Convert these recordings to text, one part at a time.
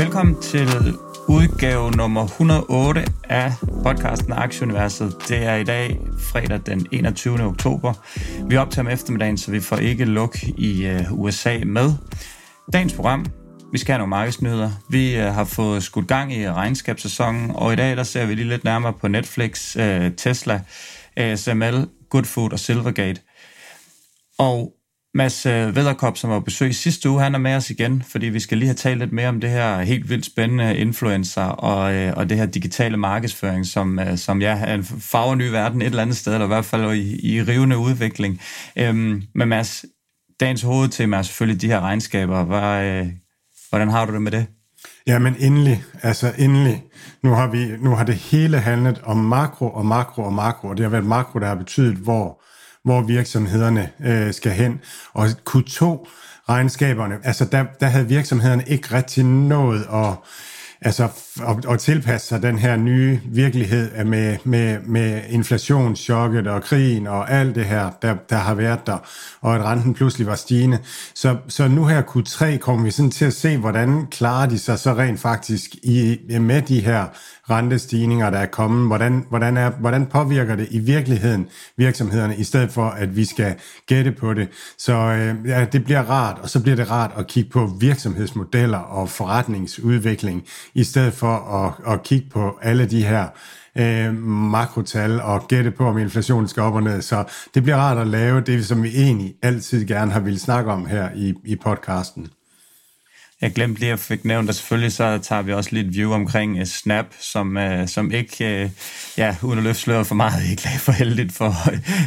Velkommen til udgave nummer 108 af podcasten Aktieuniverset. Det er i dag fredag den 21. oktober. Vi optager om eftermiddagen, så vi får ikke luk i øh, USA med. Dagens program, vi skal have nogle markedsnyheder. Vi øh, har fået skudt gang i regnskabssæsonen, og i dag der ser vi lige lidt nærmere på Netflix, øh, Tesla, ASML, Good Food og Silvergate. Og Mads øh, Vederkop, som var på besøg sidste uge, han er med os igen, fordi vi skal lige have talt lidt mere om det her helt vildt spændende influencer og, øh, og det her digitale markedsføring, som, øh, som ja, er en farver ny verden et eller andet sted, eller i hvert fald i, i rivende udvikling. Øhm, men Mads, dagens hovedtema er selvfølgelig de her regnskaber. Hvad, øh, hvordan har du det med det? Ja, men endelig, altså endelig. Nu har, vi, nu har det hele handlet om makro og makro og makro, og det har været makro, der har betydet, hvor hvor virksomhederne øh, skal hen. Og Q2-regnskaberne, altså der, der havde virksomhederne ikke rigtig nået at, altså, at, at tilpasse sig den her nye virkelighed med, med, med inflationschokket og krigen og alt det her, der, der har været der, og at renten pludselig var stigende. Så, så nu her Q3 kommer vi sådan til at se, hvordan klarer de sig så rent faktisk i, med de her rentestigninger, der er kommet, hvordan, hvordan, er, hvordan påvirker det i virkeligheden virksomhederne, i stedet for at vi skal gætte på det. Så øh, ja, det bliver rart, og så bliver det rart at kigge på virksomhedsmodeller og forretningsudvikling, i stedet for at, at kigge på alle de her øh, makrotal og gætte på, om inflationen skal op og ned. Så det bliver rart at lave det, som vi egentlig altid gerne har ville snakke om her i, i podcasten. Jeg glemte lige at fik nævnt, og selvfølgelig så tager vi også lidt view omkring uh, Snap, som, uh, som ikke, uh, ja, uden at løfte sløret for meget, ikke er for heldigt for,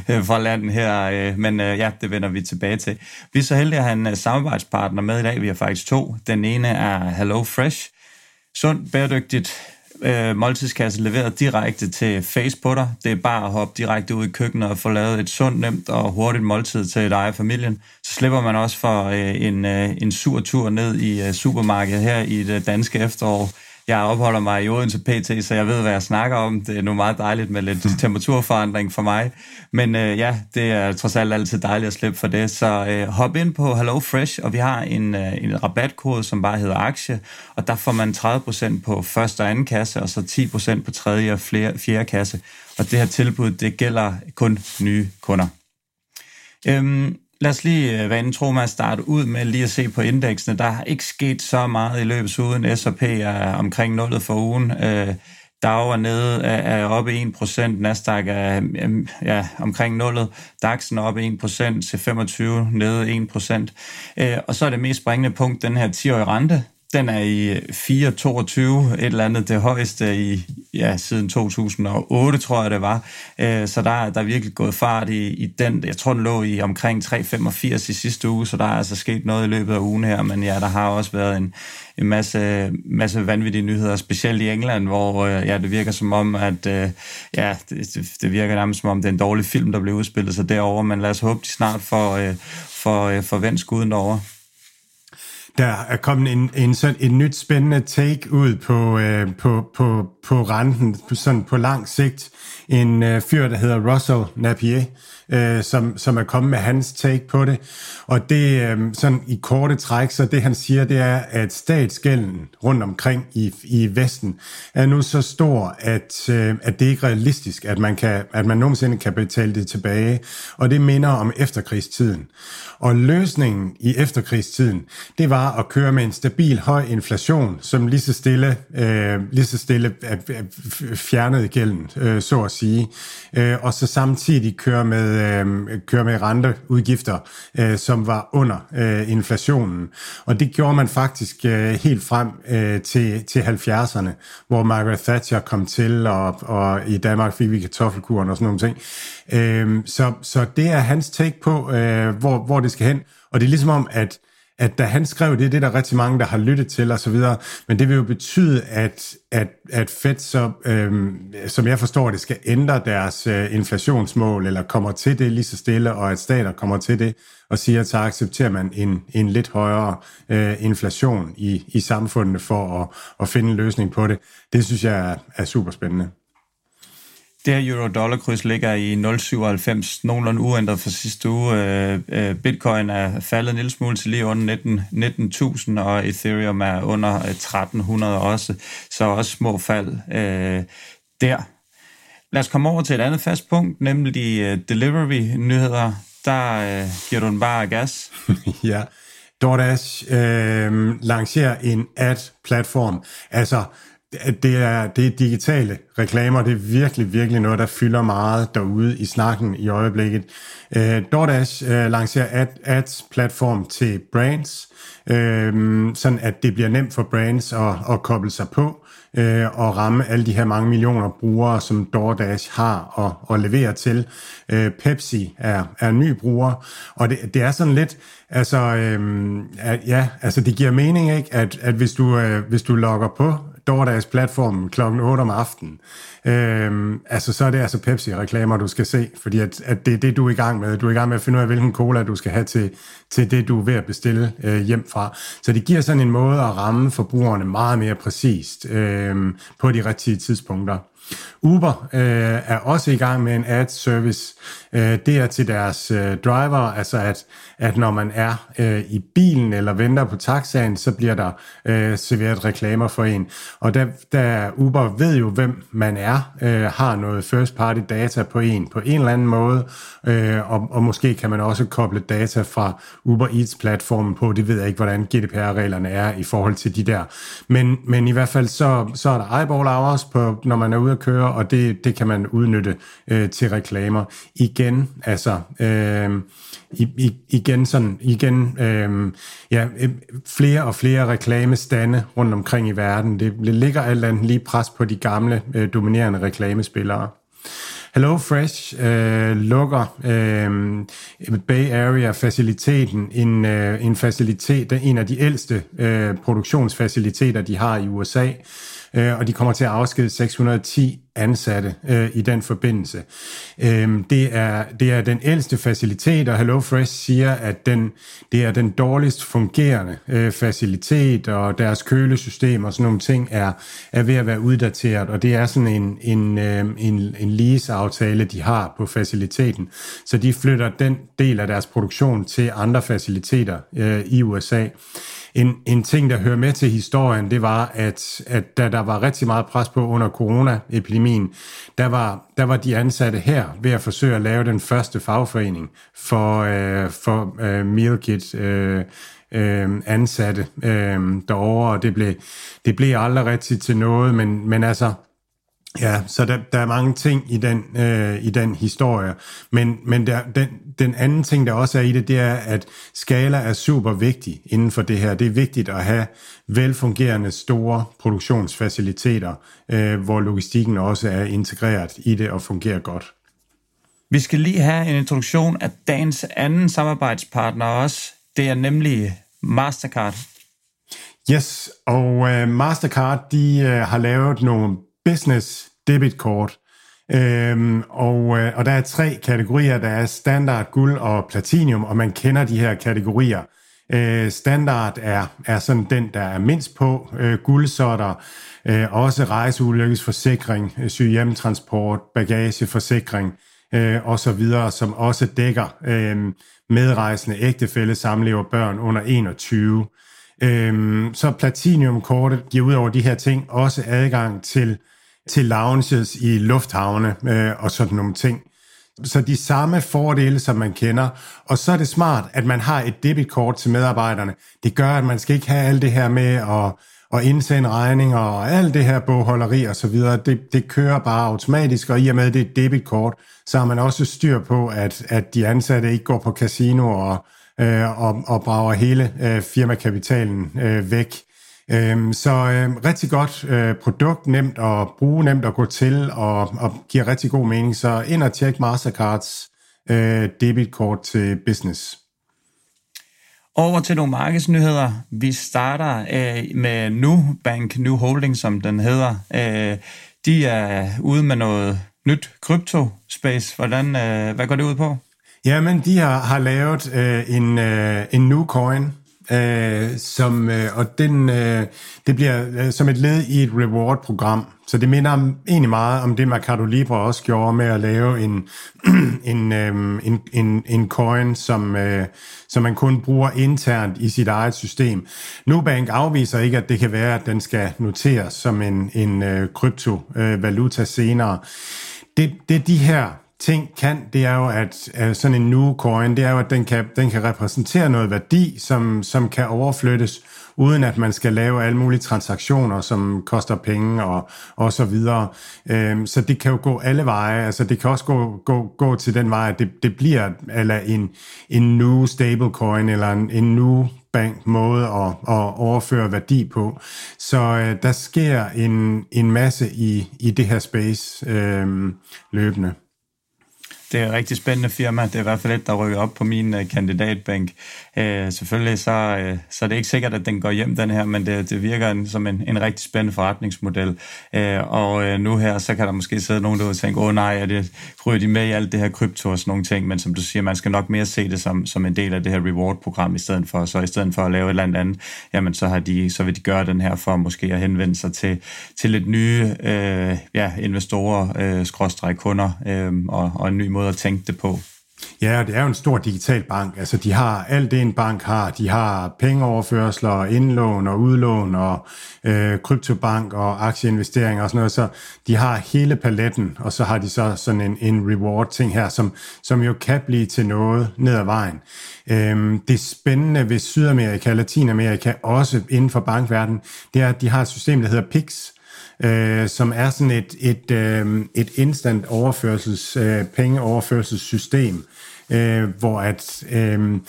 uh, for landet her, uh, men uh, ja, det vender vi tilbage til. Vi er så heldige at have en uh, samarbejdspartner med i dag, vi har faktisk to. Den ene er Hello Fresh, sundt, bæredygtigt, øh, måltidskasse leveret direkte til face på dig. Det er bare at hoppe direkte ud i køkkenet og få lavet et sundt, nemt og hurtigt måltid til dig og familien. Så slipper man også for øh, en, øh, en sur tur ned i øh, supermarkedet her i det danske efterår jeg opholder mig i Odense PT, så jeg ved, hvad jeg snakker om. Det er nu meget dejligt med lidt temperaturforandring for mig. Men øh, ja, det er trods alt altid dejligt at slippe for det. Så øh, hop ind på Hello Fresh, og vi har en, øh, en rabatkode, som bare hedder aktie. Og der får man 30% på første og anden kasse, og så 10% på tredje og flere, fjerde kasse. Og det her tilbud, det gælder kun nye kunder. Øhm, Lad os lige øh, være tro med at starte ud med lige at se på indeksene. Der har ikke sket så meget i løbet uden S&P er omkring nullet for ugen. Øh, er nede er oppe 1%, Nasdaq er øh, ja, omkring nullet, DAX'en er oppe 1%, C25 nede 1%. Øh, og så er det mest springende punkt, den her 10-årige rente, den er i øh, 4,22, et eller andet det højeste i, ja, siden 2008, tror jeg det var. Øh, så der, der er virkelig gået fart i, i den. Jeg tror, den lå i omkring 3,85 i sidste uge, så der er altså sket noget i løbet af ugen her. Men ja, der har også været en, en masse, masse vanvittige nyheder, specielt i England, hvor øh, ja, det virker som om, at ja, det, det virker nærmest som om, det er en dårlig film, der bliver udspillet sig derovre, men lad os håbe, de snart får, får, får vendt skuden derovre. Der er kommet en, en sådan en nyt spændende take ud på, øh, på, på, på renten, sådan på lang sigt. En øh, fyr, der hedder Russell Napier, øh, som, som er kommet med hans take på det. Og det, øh, sådan i korte træk, så det han siger, det er, at statsgælden rundt omkring i, i Vesten er nu så stor, at, øh, at det ikke er realistisk, at man, kan, at man nogensinde kan betale det tilbage. Og det minder om efterkrigstiden. Og løsningen i efterkrigstiden, det var at køre med en stabil høj inflation, som lige så stille, øh, lige så stille fjernede gælden, øh, så at sige. Øh, og så samtidig køre med øh, køre med renteudgifter, øh, som var under øh, inflationen. Og det gjorde man faktisk øh, helt frem øh, til, til 70'erne, hvor Margaret Thatcher kom til, og, og i Danmark fik vi kartoffelkuren og sådan nogle ting. Øh, så, så det er hans take på, øh, hvor, hvor det skal hen. Og det er ligesom om, at at da han skrev det, det er der rigtig mange, der har lyttet til og så videre, men det vil jo betyde, at, at, at Fed så, øhm, som jeg forstår det, skal ændre deres øh, inflationsmål, eller kommer til det lige så stille, og at stater kommer til det, og siger, at så accepterer man en, en lidt højere øh, inflation i, i samfundet for at, at finde en løsning på det. Det synes jeg er, er super spændende. Det her euro-dollar-kryds ligger i 0,97, nogenlunde uændret fra sidste uge. Øh, øh, Bitcoin er faldet en lille smule til lige under 19.000, og Ethereum er under øh, 1.300 også, så også små fald øh, der. Lad os komme over til et andet fast punkt, nemlig delivery-nyheder. Der øh, giver du den bare gas. ja, DoorDash øh, lancerer en ad-platform. Altså, det er, det er digitale reklamer, det er virkelig, virkelig noget, der fylder meget derude i snakken i øjeblikket. Uh, DoorDash uh, lancerer ad, ads-platform til brands, uh, sådan at det bliver nemt for brands at, at koble sig på uh, og ramme alle de her mange millioner brugere, som DoorDash har at, at levere til. Uh, Pepsi er, er en ny bruger, og det, det er sådan lidt, altså, øh, at, ja, altså det giver mening, ikke, at, at hvis, du, øh, hvis du logger på DoorDash platform kl. 8 om aftenen, øhm, altså så er det altså Pepsi-reklamer, du skal se, fordi at, at det er det, du er i gang med. Du er i gang med at finde ud af, hvilken cola du skal have til, til det, du er ved at bestille øh, hjem fra. Så det giver sådan en måde at ramme forbrugerne meget mere præcist øh, på de rigtige tidspunkter. Uber øh, er også i gang med en ad service. Øh, det er til deres øh, driver, altså at, at når man er øh, i bilen eller venter på taxaen, så bliver der øh, serveret reklamer for en. Og da, da Uber ved jo, hvem man er, øh, har noget first party data på en på en eller anden måde, øh, og, og måske kan man også koble data fra Uber Eats platformen på. Det ved jeg ikke, hvordan GDPR-reglerne er i forhold til de der. Men, men i hvert fald så, så er der eyeball hours, på, når man er ude at kører, og det, det kan man udnytte øh, til reklamer. Igen, altså, øh, i, igen sådan, igen, øh, ja, øh, flere og flere reklamestande rundt omkring i verden. Det ligger alt andet lige pres på de gamle, øh, dominerende reklamespillere. Hello Fresh øh, lukker øh, Bay Area-faciliteten, en, øh, en facilitet, en af de ældste øh, produktionsfaciliteter, de har i USA, øh, og de kommer til at afskede 610 ansatte øh, i den forbindelse. Øh, det, er, det er den ældste facilitet, og HelloFresh siger, at den, det er den dårligst fungerende øh, facilitet, og deres kølesystem og sådan nogle ting er, er ved at være uddateret, og det er sådan en, en, øh, en, en lease-aftale, de har på faciliteten. Så de flytter den del af deres produktion til andre faciliteter øh, i USA. En, en ting, der hører med til historien, det var, at, at da der var rigtig meget pres på under coronaepidemien, der var, der var de ansatte her ved at forsøge at lave den første fagforening for, øh, for øh, meal kit øh, øh, ansatte øh, derovre, og det blev, det blev aldrig rigtigt til noget, men, men altså, Ja, så der, der er mange ting i den, øh, i den historie. Men, men der, den, den anden ting, der også er i det, det er, at skala er super vigtig inden for det her. Det er vigtigt at have velfungerende store produktionsfaciliteter, øh, hvor logistikken også er integreret i det og fungerer godt. Vi skal lige have en introduktion af dagens anden samarbejdspartner også. Det er nemlig Mastercard. Yes, og uh, Mastercard de uh, har lavet nogle business debitkort. Øhm, og, øh, og der er tre kategorier. Der er standard, guld og platinum, og man kender de her kategorier. Øh, standard er, er sådan den, der er mindst på. Øh, guld, så er der øh, også rejseulykkesforsikring, øh, sygehjemtransport, bagageforsikring øh, og så videre, som også dækker øh, medrejsende ægtefælde, samlever børn under 21. Øh, så platinumkortet giver ud over de her ting også adgang til til lounges i lufthavne øh, og sådan nogle ting. Så de samme fordele, som man kender. Og så er det smart, at man har et debitkort til medarbejderne. Det gør, at man skal ikke have alt det her med at, at indsende regninger og alt det her bogholderi og så videre. Det, det kører bare automatisk, og i og med det er et debitkort, så har man også styr på, at, at de ansatte ikke går på casino og, øh, og, og brager hele øh, firmakapitalen øh, væk. Øhm, så øh, rigtig godt øh, produkt, nemt at bruge, nemt at gå til, og, og giver rigtig god mening. Så ind og tjek Mastercards øh, debitkort til business. Over til nogle markedsnyheder. Vi starter øh, med Nubank, New Holding, som den hedder. Øh, de er ude med noget nyt krypto-space. Hvordan, øh, hvad går det ud på? Jamen, de har, har lavet øh, en, øh, en new coin, øh, som, øh, og den, øh, det bliver øh, som et led i et reward-program. Så det minder om, egentlig meget om det, Mercado Libre også gjorde med at lave en, en, øh, en, en, en coin, som, øh, som man kun bruger internt i sit eget system. Nubank afviser ikke, at det kan være, at den skal noteres som en, en øh, kryptovaluta øh, senere. Det, det de her ting kan, det er jo, at, at sådan en new coin, det er jo, at den kan, den kan repræsentere noget værdi, som, som kan overflyttes, uden at man skal lave alle mulige transaktioner, som koster penge og, og så videre. Øhm, så det kan jo gå alle veje. Altså det kan også gå, gå, gå til den vej, at det, det bliver eller en, en new stablecoin eller en, en new bank måde at, at overføre værdi på. Så øh, der sker en, en masse i, i det her space øh, løbende. Det er et rigtig spændende firma. Det er i hvert fald et, der rykker op på min uh, kandidatbænk. Uh, selvfølgelig så, uh, så er det ikke sikkert, at den går hjem, den her, men det, det virker en, som en, en rigtig spændende forretningsmodel. Uh, og uh, nu her, så kan der måske sidde nogen, der tænke, åh oh, nej, er det, ryger de med i alt det her krypto og sådan nogle ting, men som du siger, man skal nok mere se det som, som en del af det her reward-program, i stedet for, så i stedet for at lave et eller andet, jamen så, har de, så vil de gøre den her for måske at henvende sig til, til lidt nye uh, ja, investorer, uh, skråstrej kunder uh, og, og en ny måde måde at tænke det på. Ja, det er jo en stor digital bank. Altså, de har alt det, en bank har. De har pengeoverførsler, indlån og udlån og øh, kryptobank og aktieinvesteringer og sådan noget. Så de har hele paletten, og så har de så sådan en, en reward-ting her, som, som jo kan blive til noget ned ad vejen. Øhm, det spændende ved Sydamerika og Latinamerika, også inden for bankverdenen, det er, at de har et system, der hedder PIX, øh, som er sådan et, et, øh, et instant overførsels, øh, pengeoverførselssystem, øh, hvor at øh,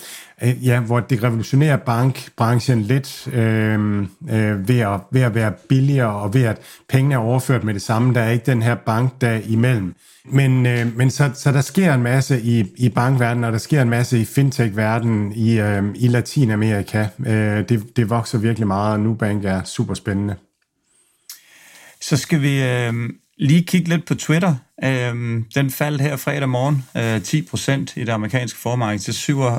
ja, hvor det revolutionerer bankbranchen lidt øh, øh, ved, at, ved at være billigere og ved at pengene er overført med det samme. Der er ikke den her bank der imellem. Men, øh, men så, så der sker en masse i, i bankverdenen, og der sker en masse i fintech-verdenen i, øh, i Latinamerika. Øh, det, det vokser virkelig meget, og Nubank er super spændende. Så skal vi øh, lige kigge lidt på Twitter. Øhm, den faldt her fredag morgen øh, 10% i det amerikanske formarked til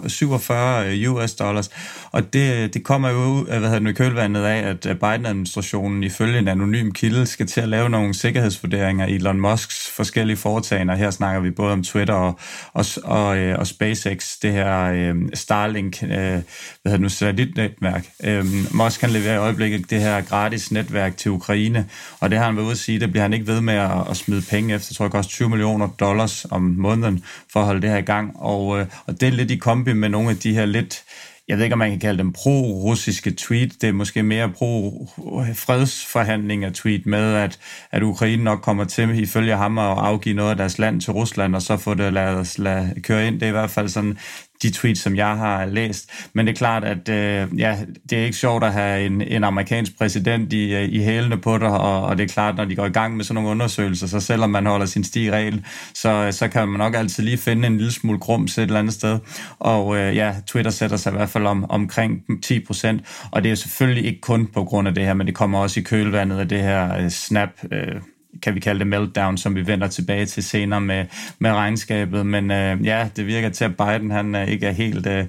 47 øh, US dollars. Og det, det kommer jo øh, hvad hedder det, kølvandet af, at øh, Biden-administrationen ifølge en anonym kilde skal til at lave nogle sikkerhedsvurderinger i Elon Musks forskellige foretagender. Her snakker vi både om Twitter og, og, og, øh, og SpaceX, det her øh, Starlink, øh, hvad hedder det nu, satellitnetværk. Øh, Musk kan levere i øjeblikket det her gratis netværk til Ukraine, og det har han været ude at sige, det bliver han ikke ved med at, at smide penge efter, tror tror jeg koster 20 millioner dollars om måneden for at holde det her i gang. Og, øh, og det er lidt i kombi med nogle af de her lidt jeg ved ikke, om man kan kalde dem pro-russiske tweet. Det er måske mere pro-fredsforhandlinger tweet med, at, at Ukraine nok kommer til, ifølge ham, at afgive noget af deres land til Rusland, og så få det ladet lad, køre ind. Det er i hvert fald sådan de tweets, som jeg har læst. Men det er klart, at øh, ja, det er ikke sjovt at have en, en amerikansk præsident i, øh, i hælene på dig, og, og det er klart, når de går i gang med sådan nogle undersøgelser, så selvom man holder sin sti regel, så, så kan man nok altid lige finde en lille smule grums et eller andet sted. Og øh, ja, Twitter sætter sig i hvert fald om, omkring 10 procent, og det er selvfølgelig ikke kun på grund af det her, men det kommer også i kølvandet af det her øh, snap øh, kan vi kalde det meltdown, som vi vender tilbage til senere med, med regnskabet. Men øh, ja, det virker til, at Biden han øh, ikke, er helt, øh,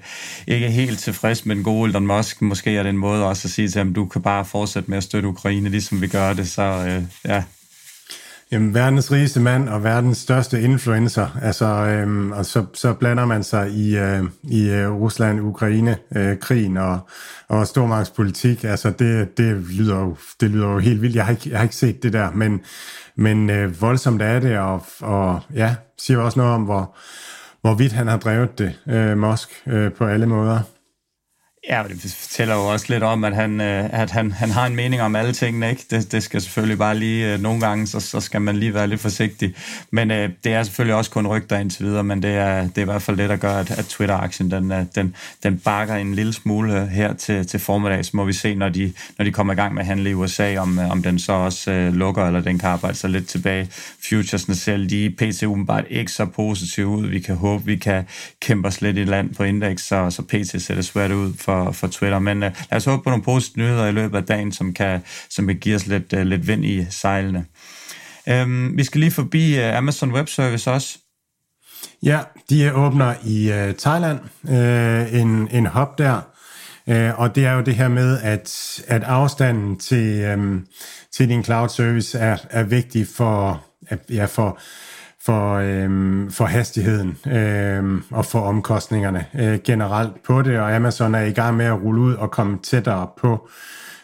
ikke er helt tilfreds med den gode Elon Musk. Måske er det en måde også at sige til ham, du kan bare fortsætte med at støtte Ukraine, ligesom vi gør det. Så øh, ja, Jamen, verdens rigeste mand og verdens største influencer, altså, øhm, og så, så blander man sig i, øh, i øh, Rusland-Ukraine-krigen øh, og, og stormagtspolitik. Altså, det, det, lyder jo, det lyder jo helt vildt. Jeg har ikke, jeg har ikke set det der, men, men øh, voldsomt er det, og, og ja, siger også noget om, hvor, hvorvidt han har drevet det, øh, Mosk, øh, på alle måder. Ja, det fortæller jo også lidt om, at han, øh, at han, han har en mening om alle tingene. Ikke? Det, det skal selvfølgelig bare lige, øh, nogle gange, så, så skal man lige være lidt forsigtig. Men øh, det er selvfølgelig også kun rygter indtil videre, men det er, det er i hvert fald det, der gør, at, at Twitter-aktien den, øh, den, den bakker en lille smule her til, til formiddag. Så må vi se, når de, når de kommer i gang med at handle i USA, om, om den så også øh, lukker, eller den kan arbejde sig lidt tilbage. Futuresne selv, de pt. umiddelbart ikke så positive ud. Vi kan håbe, vi kan kæmpe os lidt i land på indeks, så, så pt. ser det svært ud for for, for Twitter. Men uh, lad os håbe på nogle positive nyheder i løbet af dagen, som kan, som kan give os lidt, uh, lidt vind i sejlene. Um, vi skal lige forbi uh, Amazon Web Service også. Ja, de åbner i uh, Thailand, uh, en, en hub der, uh, og det er jo det her med, at, at afstanden til, um, til din cloud service er, er vigtig for, ja, for, for, øhm, for hastigheden øhm, og for omkostningerne øh, generelt på det, og Amazon er i gang med at rulle ud og komme tættere på,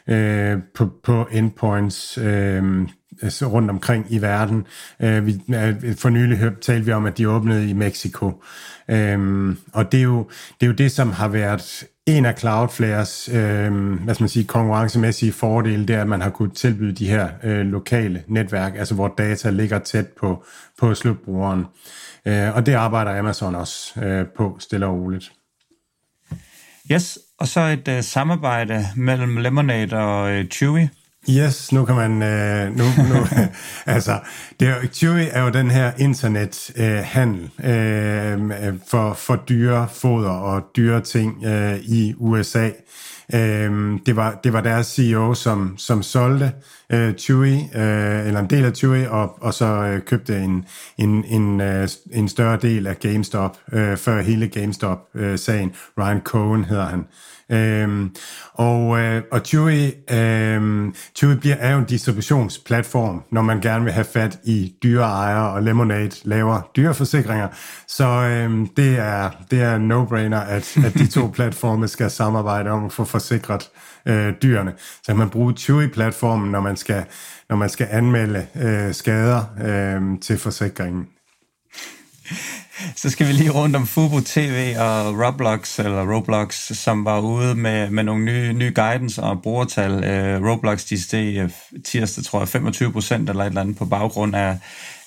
øh, på, på endpoints øh, Øh, rundt omkring i verden. Øh, vi, øh, for nylig talte vi om, at de åbnede i Mexico. Øh, og det er, jo, det er jo det, som har været en af Cloudflares øh, hvad skal man sige, konkurrencemæssige fordele, det er, at man har kunnet tilbyde de her øh, lokale netværk, altså hvor data ligger tæt på, på slutbrugeren. Øh, og det arbejder Amazon også øh, på, stille og roligt. Yes, og så et øh, samarbejde mellem Lemonade og øh, Chewy. Yes, nu kan man, øh, nu, nu altså, det er, Chewy er jo den her internethandel øh, øh, for, for dyre foder og dyre ting øh, i USA. Øh, det, var, det var deres CEO, som, som solgte øh, Chewy, øh, eller en del af Chewy, og, og så øh, købte en, en, en, øh, en større del af GameStop, øh, før hele GameStop-sagen. Øh, Ryan Cohen hedder han. Øhm, og, øh, og Chewy, øh, Chewy bliver, er jo en distributionsplatform, når man gerne vil have fat i dyre ejere, og Lemonade laver dyreforsikringer. Så øh, det er, det er no-brainer, at, at de to platforme skal samarbejde om at få forsikret øh, dyrene. Så kan man bruge Chewy-platformen, når man skal, når man skal anmelde øh, skader øh, til forsikringen. Så skal vi lige rundt om Fubo TV og Roblox, eller Roblox, som var ude med, med nogle nye, nye guidance og brugertal. Uh, Roblox, de steg øh, tirsdag, tror jeg, 25 procent eller et eller andet på baggrund af,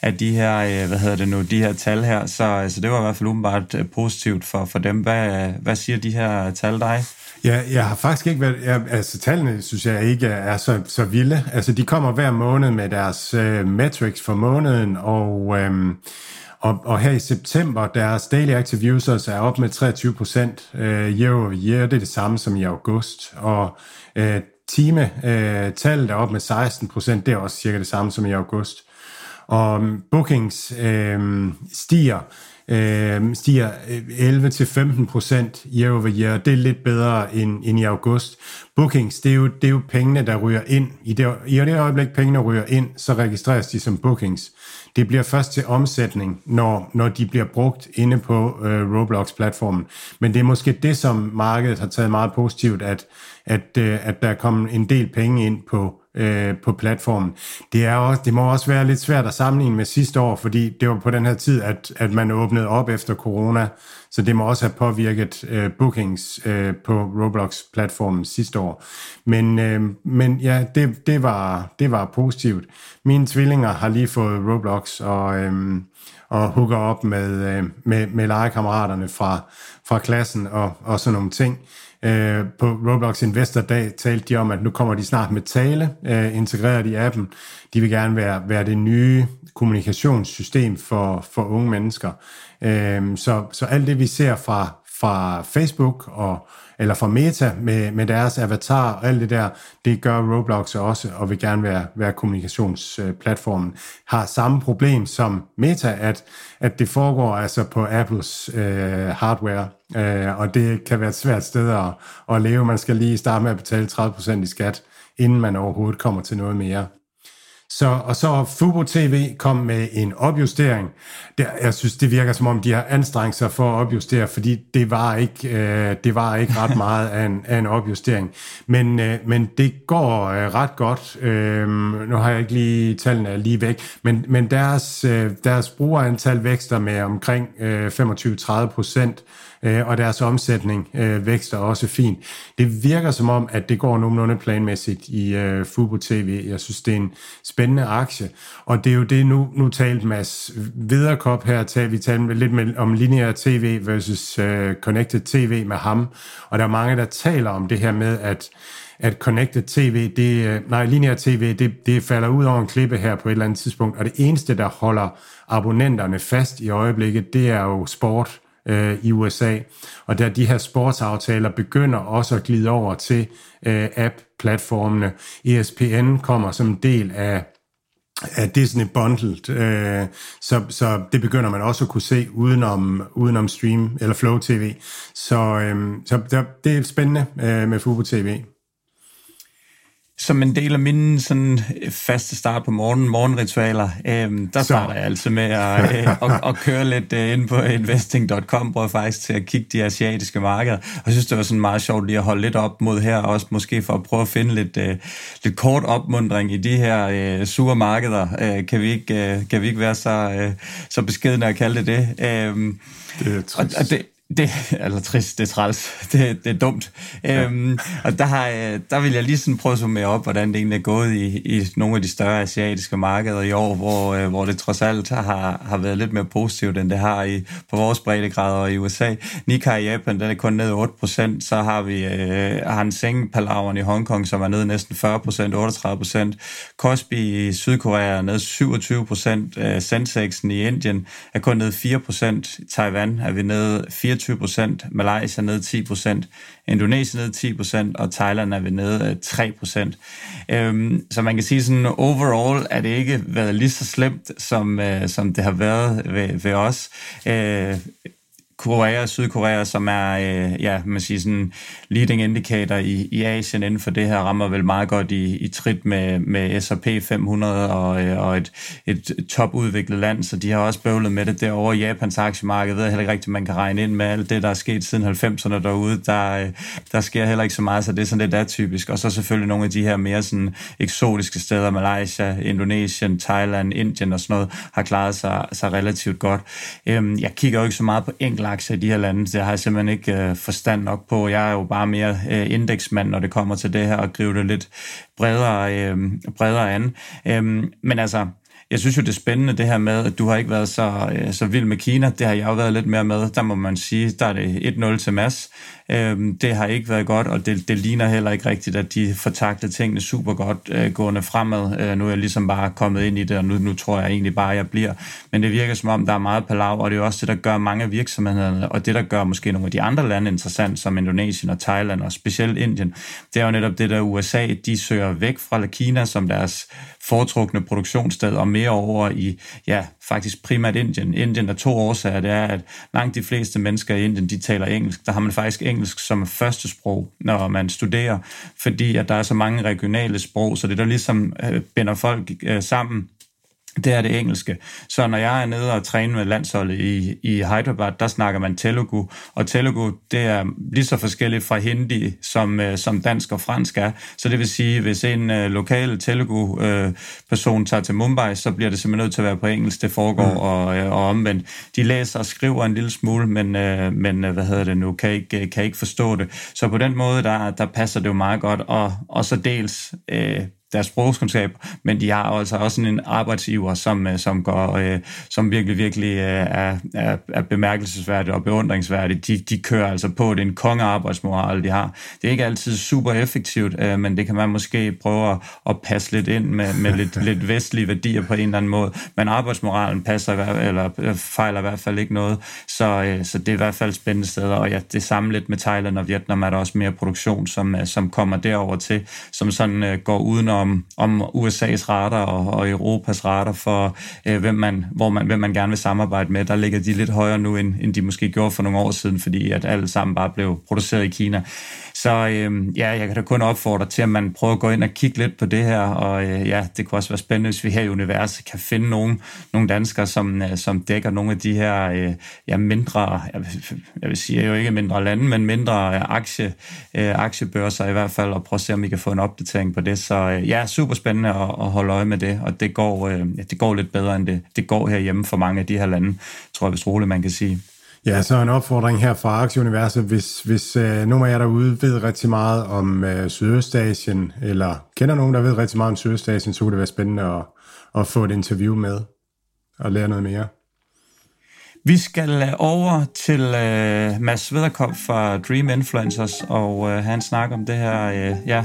af de her, uh, hvad hedder det nu, de her tal her. Så, så det var i hvert fald umiddelbart positivt for, for dem. Hvad, hvad siger de her tal dig? Ja, jeg har faktisk ikke været... Jeg, altså, tallene synes jeg ikke er så, så vilde. Altså, de kommer hver måned med deres uh, metrics for måneden, og... Uh, og, og her i september, deres daily active users er op med 23 procent øh, year over year. Det er det samme som i august. Og øh, time-tallet øh, er op med 16 procent. Det er også cirka det samme som i august. Og um, bookings øh, stiger øh, stiger øh, 11-15 procent year over year. Det er lidt bedre end, end i august. Bookings, det er, jo, det er jo pengene, der ryger ind. I det, I det øjeblik, pengene ryger ind, så registreres de som bookings. Det bliver først til omsætning, når, når de bliver brugt inde på øh, Roblox-platformen. Men det er måske det, som markedet har taget meget positivt, at, at, øh, at der er kommet en del penge ind på, øh, på platformen. Det, er også, det må også være lidt svært at sammenligne med sidste år, fordi det var på den her tid, at, at man åbnede op efter corona, så det må også have påvirket øh, bookings øh, på Roblox-platformen sidste år. Men, øh, men ja, det, det, var, det var positivt. Mine tvillinger har lige fået Roblox og, øh, og hooker op med, øh, med, med legekammeraterne fra, fra klassen og, og sådan nogle ting. Øh, på Roblox Investor Dag talte de om, at nu kommer de snart med tale øh, integreret i appen. De vil gerne være, være det nye kommunikationssystem for, for unge mennesker. Øh, så, så alt det, vi ser fra, fra Facebook og eller fra Meta med, med deres avatar og alt det der, det gør Roblox også, og vil gerne være, være kommunikationsplatformen. Har samme problem som Meta, at, at det foregår altså på Apples øh, hardware, øh, og det kan være et svært sted at, at leve. Man skal lige starte med at betale 30% i skat, inden man overhovedet kommer til noget mere. Så, og så Fubo TV kom med en opjustering. Der, jeg synes, det virker som om, de har anstrengt sig for at opjustere, fordi det var ikke, øh, det var ikke ret meget af en, af en opjustering. Men, øh, men det går øh, ret godt. Øh, nu har jeg ikke lige tallene lige væk, men, men deres, øh, deres brugerantal vækster med omkring øh, 25-30 procent øh, og deres omsætning øh, vækster også fint. Det virker som om, at det går nogenlunde planmæssigt i øh, Fubo TV. Jeg synes, det er en spændende aktie, og det er jo det, nu, nu talt Mads Viderkop her, tal, vi talte lidt med, om linear TV versus øh, connected TV med ham, og der er mange, der taler om det her med, at at Connected TV, det, øh, nej, linear TV, det, det falder ud over en klippe her på et eller andet tidspunkt, og det eneste, der holder abonnenterne fast i øjeblikket, det er jo sport øh, i USA. Og der de her sportsaftaler begynder også at glide over til øh, app-platformene. ESPN kommer som en del af af Disney Bundled, øh, så, så det begynder man også at kunne se udenom, udenom stream eller Flow TV. Så, øh, så der, det er spændende øh, med Fubo TV som en del af mine sådan, faste start på morgen, morgenritualer, øh, der starter jeg altså med at, øh, at, at køre lidt øh, ind på investing.com, hvor jeg faktisk til at kigge de asiatiske markeder. Og jeg synes, det var sådan meget sjovt lige at holde lidt op mod her, også måske for at prøve at finde lidt, øh, lidt kort opmundring i de her øh, sure markeder. Øh, kan, vi ikke, øh, kan vi ikke være så, øh, så beskedende at kalde det det? Øh, det er trist. Og, og det, det, eller trist, det er træls, det, det er dumt. Ja. Øhm, og der, har, der vil jeg lige sådan prøve at summere op, hvordan det egentlig er gået i, i nogle af de større asiatiske markeder i år, hvor, øh, hvor det trods alt har, har været lidt mere positivt, end det har i, på vores breddegrader i USA. Nikkei i Japan, den er kun ned 8%, så har vi øh, Hang Seng Palaveren i Hongkong, som er ned næsten 40%, 38%. Kospi i Sydkorea er ned 27%, øh, Sensexen i Indien er kun ned 4%, Taiwan er vi ned 4 24 procent, Malaysia ned 10 procent, Indonesien ned 10 procent, og Thailand er vi nede øh, 3 procent. Øhm, så man kan sige sådan, overall er det ikke været lige så slemt, som, øh, som det har været ved, ved os. Øh, Korea og Sydkorea, som er øh, ja, man siger sådan leading indicator i, i Asien inden for det her, rammer vel meget godt i, i trit med, med S&P 500 og, øh, og et, et topudviklet land, så de har også bøvlet med det derovre. Japans aktiemarked ved jeg heller ikke rigtigt, man kan regne ind med alt det, der er sket siden 90'erne derude. Der, øh, der sker heller ikke så meget, så det er sådan lidt atypisk. Og så selvfølgelig nogle af de her mere sådan eksotiske steder, Malaysia, Indonesien, Thailand, Indien og sådan noget, har klaret sig, sig relativt godt. Øhm, jeg kigger jo ikke så meget på enkelte aktier i de her lande. Det har jeg simpelthen ikke øh, forstand nok på. Jeg er jo bare mere øh, indeksmand, når det kommer til det her, og gribe det lidt bredere, øh, bredere an. Øh, men altså, jeg synes jo, det er spændende det her med, at du har ikke været så, øh, så vild med Kina. Det har jeg jo været lidt mere med. Der må man sige, der er det 1-0 til Mads. Øhm, det har ikke været godt, og det, det ligner heller ikke rigtigt, at de får tingene super godt øh, gående fremad. Øh, nu er jeg ligesom bare kommet ind i det, og nu, nu tror jeg egentlig bare, at jeg bliver. Men det virker som om, der er meget palav, og det er også det, der gør mange af virksomhederne, og det, der gør måske nogle af de andre lande interessant, som Indonesien og Thailand, og specielt Indien, det er jo netop det, der USA, de søger væk fra Kina som deres foretrukne produktionssted, og mere over i, ja, faktisk primært Indien. Indien er to årsager. Det er, at langt de fleste mennesker i Indien, de taler engelsk. Der har man faktisk engelsk som første sprog, når man studerer, fordi at der er så mange regionale sprog, så det der ligesom øh, binder folk øh, sammen det er det engelske. Så når jeg er nede og træner med landsholdet i, i Hyderabad, der snakker man Telugu, og Telugu, det er lige så forskelligt fra hindi, som, øh, som dansk og fransk er. Så det vil sige, hvis en uh, lokal Telugu-person uh, tager til Mumbai, så bliver det simpelthen nødt til at være på engelsk, det foregår, mm. og, uh, og omvendt. De læser og skriver en lille smule, men, uh, men uh, hvad hedder det nu, kan ikke, kan ikke forstå det. Så på den måde, der, der passer det jo meget godt, og, og så dels uh, deres sprogskundskab, men de har altså også sådan en arbejdsgiver, som, øh, som, går, øh, som virkelig, virkelig øh, er, er, er bemærkelsesværdigt og beundringsværdigt. De, de kører altså på, det er en kongearbejdsmoral, de har. Det er ikke altid super effektivt, øh, men det kan man måske prøve at, at passe lidt ind med, med lidt, lidt vestlige værdier på en eller anden måde. Men arbejdsmoralen passer, eller fejler i hvert fald ikke noget, så, øh, så det er i hvert fald spændende steder, og ja, det samme lidt med Thailand og Vietnam er der også mere produktion, som, som kommer derover til, som sådan øh, går uden om, om USA's radar og, og Europas radar for, øh, hvem, man, hvor man, hvem man gerne vil samarbejde med. Der ligger de lidt højere nu, end, end de måske gjorde for nogle år siden, fordi at alle sammen bare blev produceret i Kina. Så øh, ja, jeg kan da kun opfordre til, at man prøver at gå ind og kigge lidt på det her, og øh, ja, det kunne også være spændende, hvis vi her i universet kan finde nogle, nogle danskere, som, øh, som dækker nogle af de her øh, ja, mindre, jeg vil, jeg vil sige jo ikke mindre lande, men mindre øh, aktie, øh, aktiebørser i hvert fald, og prøve at se, om vi kan få en opdatering på det. Så øh, ja, super spændende at, at holde øje med det, og det går, øh, det går lidt bedre, end det, det går herhjemme for mange af de her lande, tror jeg, hvis roligt man kan sige. Ja, så en opfordring her fra Aktieuniverset. Hvis, hvis øh, nogen af jer derude ved rigtig meget om øh, Sydøstasien, eller kender nogen, der ved rigtig meget om Sydøstasien, så kunne det være spændende at, at få et interview med og lære noget mere. Vi skal øh, over til uh, Mads Vederkop fra Dream Influencers, og uh, han snakker om det her uh, ja,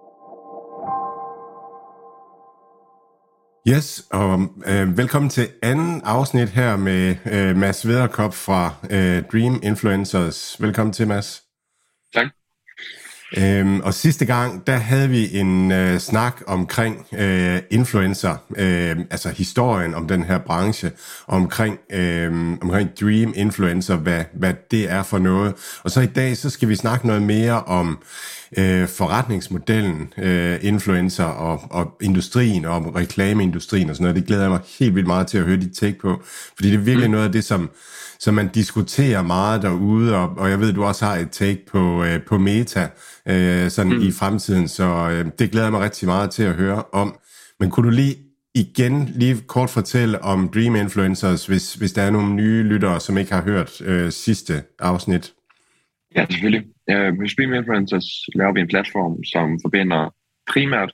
Yes, og øh, velkommen til anden afsnit her med øh, Mads Vederkop fra øh, Dream Influencers. Velkommen til, Mads. Tak. Øhm, og sidste gang, der havde vi en øh, snak omkring øh, influencer, øh, altså historien om den her branche, omkring, øh, omkring Dream Influencer, hvad, hvad det er for noget. Og så i dag, så skal vi snakke noget mere om øh, forretningsmodellen, øh, influencer og, og industrien og reklameindustrien og sådan noget. Det glæder jeg mig helt vildt meget til at høre dit take på, fordi det er virkelig mm. noget af det, som, som man diskuterer meget derude, og, og jeg ved, du også har et take på, øh, på Meta øh, sådan mm. i fremtiden, så øh, det glæder jeg mig rigtig meget til at høre om. Men kunne du lige igen lige kort fortælle om Dream Influencers, hvis, hvis der er nogle nye lyttere, som ikke har hørt øh, sidste afsnit? Ja, selvfølgelig. Uh, med Stream Influencers laver vi en platform, som forbinder primært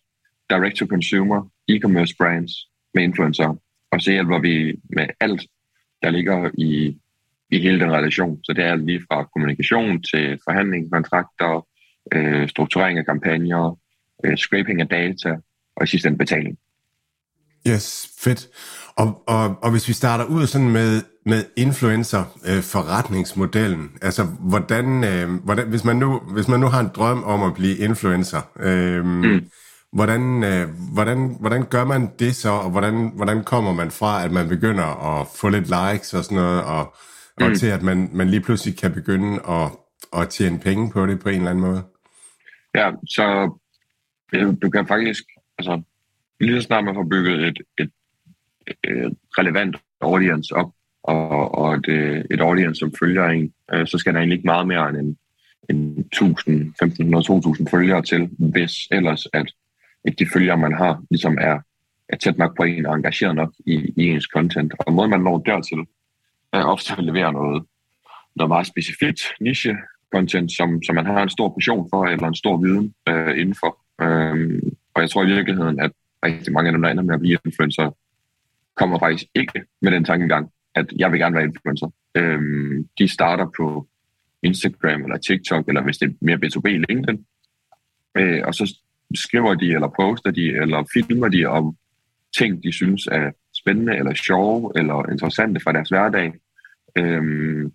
direct-to-consumer e-commerce brands med influencer. Og så hjælper vi med alt, der ligger i, i hele den relation. Så det er lige fra kommunikation til forhandling, kontrakter, øh, strukturering af kampagner, øh, scraping af data og i sidste ende betaling. Yes, fedt. Og, og, og hvis vi starter ud sådan med, med influencer-forretningsmodellen, øh, altså hvordan, øh, hvordan hvis, man nu, hvis man nu har en drøm om at blive influencer, øh, mm. hvordan, øh, hvordan, hvordan gør man det så, og hvordan, hvordan kommer man fra, at man begynder at få lidt likes og sådan noget, og, mm. og til at man, man lige pludselig kan begynde at, at tjene penge på det på en eller anden måde? Ja, så du kan faktisk, altså lige så snart man får bygget et, et, et relevant audience op, og, og et, et audience, som følger en, øh, så skal der egentlig ikke meget mere end en, en 1000, 1500, 2000 følgere til, hvis ellers at, at de følgere, man har, ligesom er, er tæt nok på en og engageret nok i, i ens content. Og måden, man når dertil, er ofte at levere noget, noget meget specifikt niche content, som, som man har en stor passion for, eller en stor viden øh, indenfor. Øh, og jeg tror i virkeligheden, at rigtig mange af dem, der ender med at blive influencer, kommer faktisk ikke med den tankegang, at jeg vil gerne være influencer. Øhm, de starter på Instagram eller TikTok, eller hvis det er mere B2B, LinkedIn. Øh, og så skriver de, eller poster de, eller filmer de om ting, de synes er spændende, eller sjove, eller interessante fra deres hverdag. Øhm,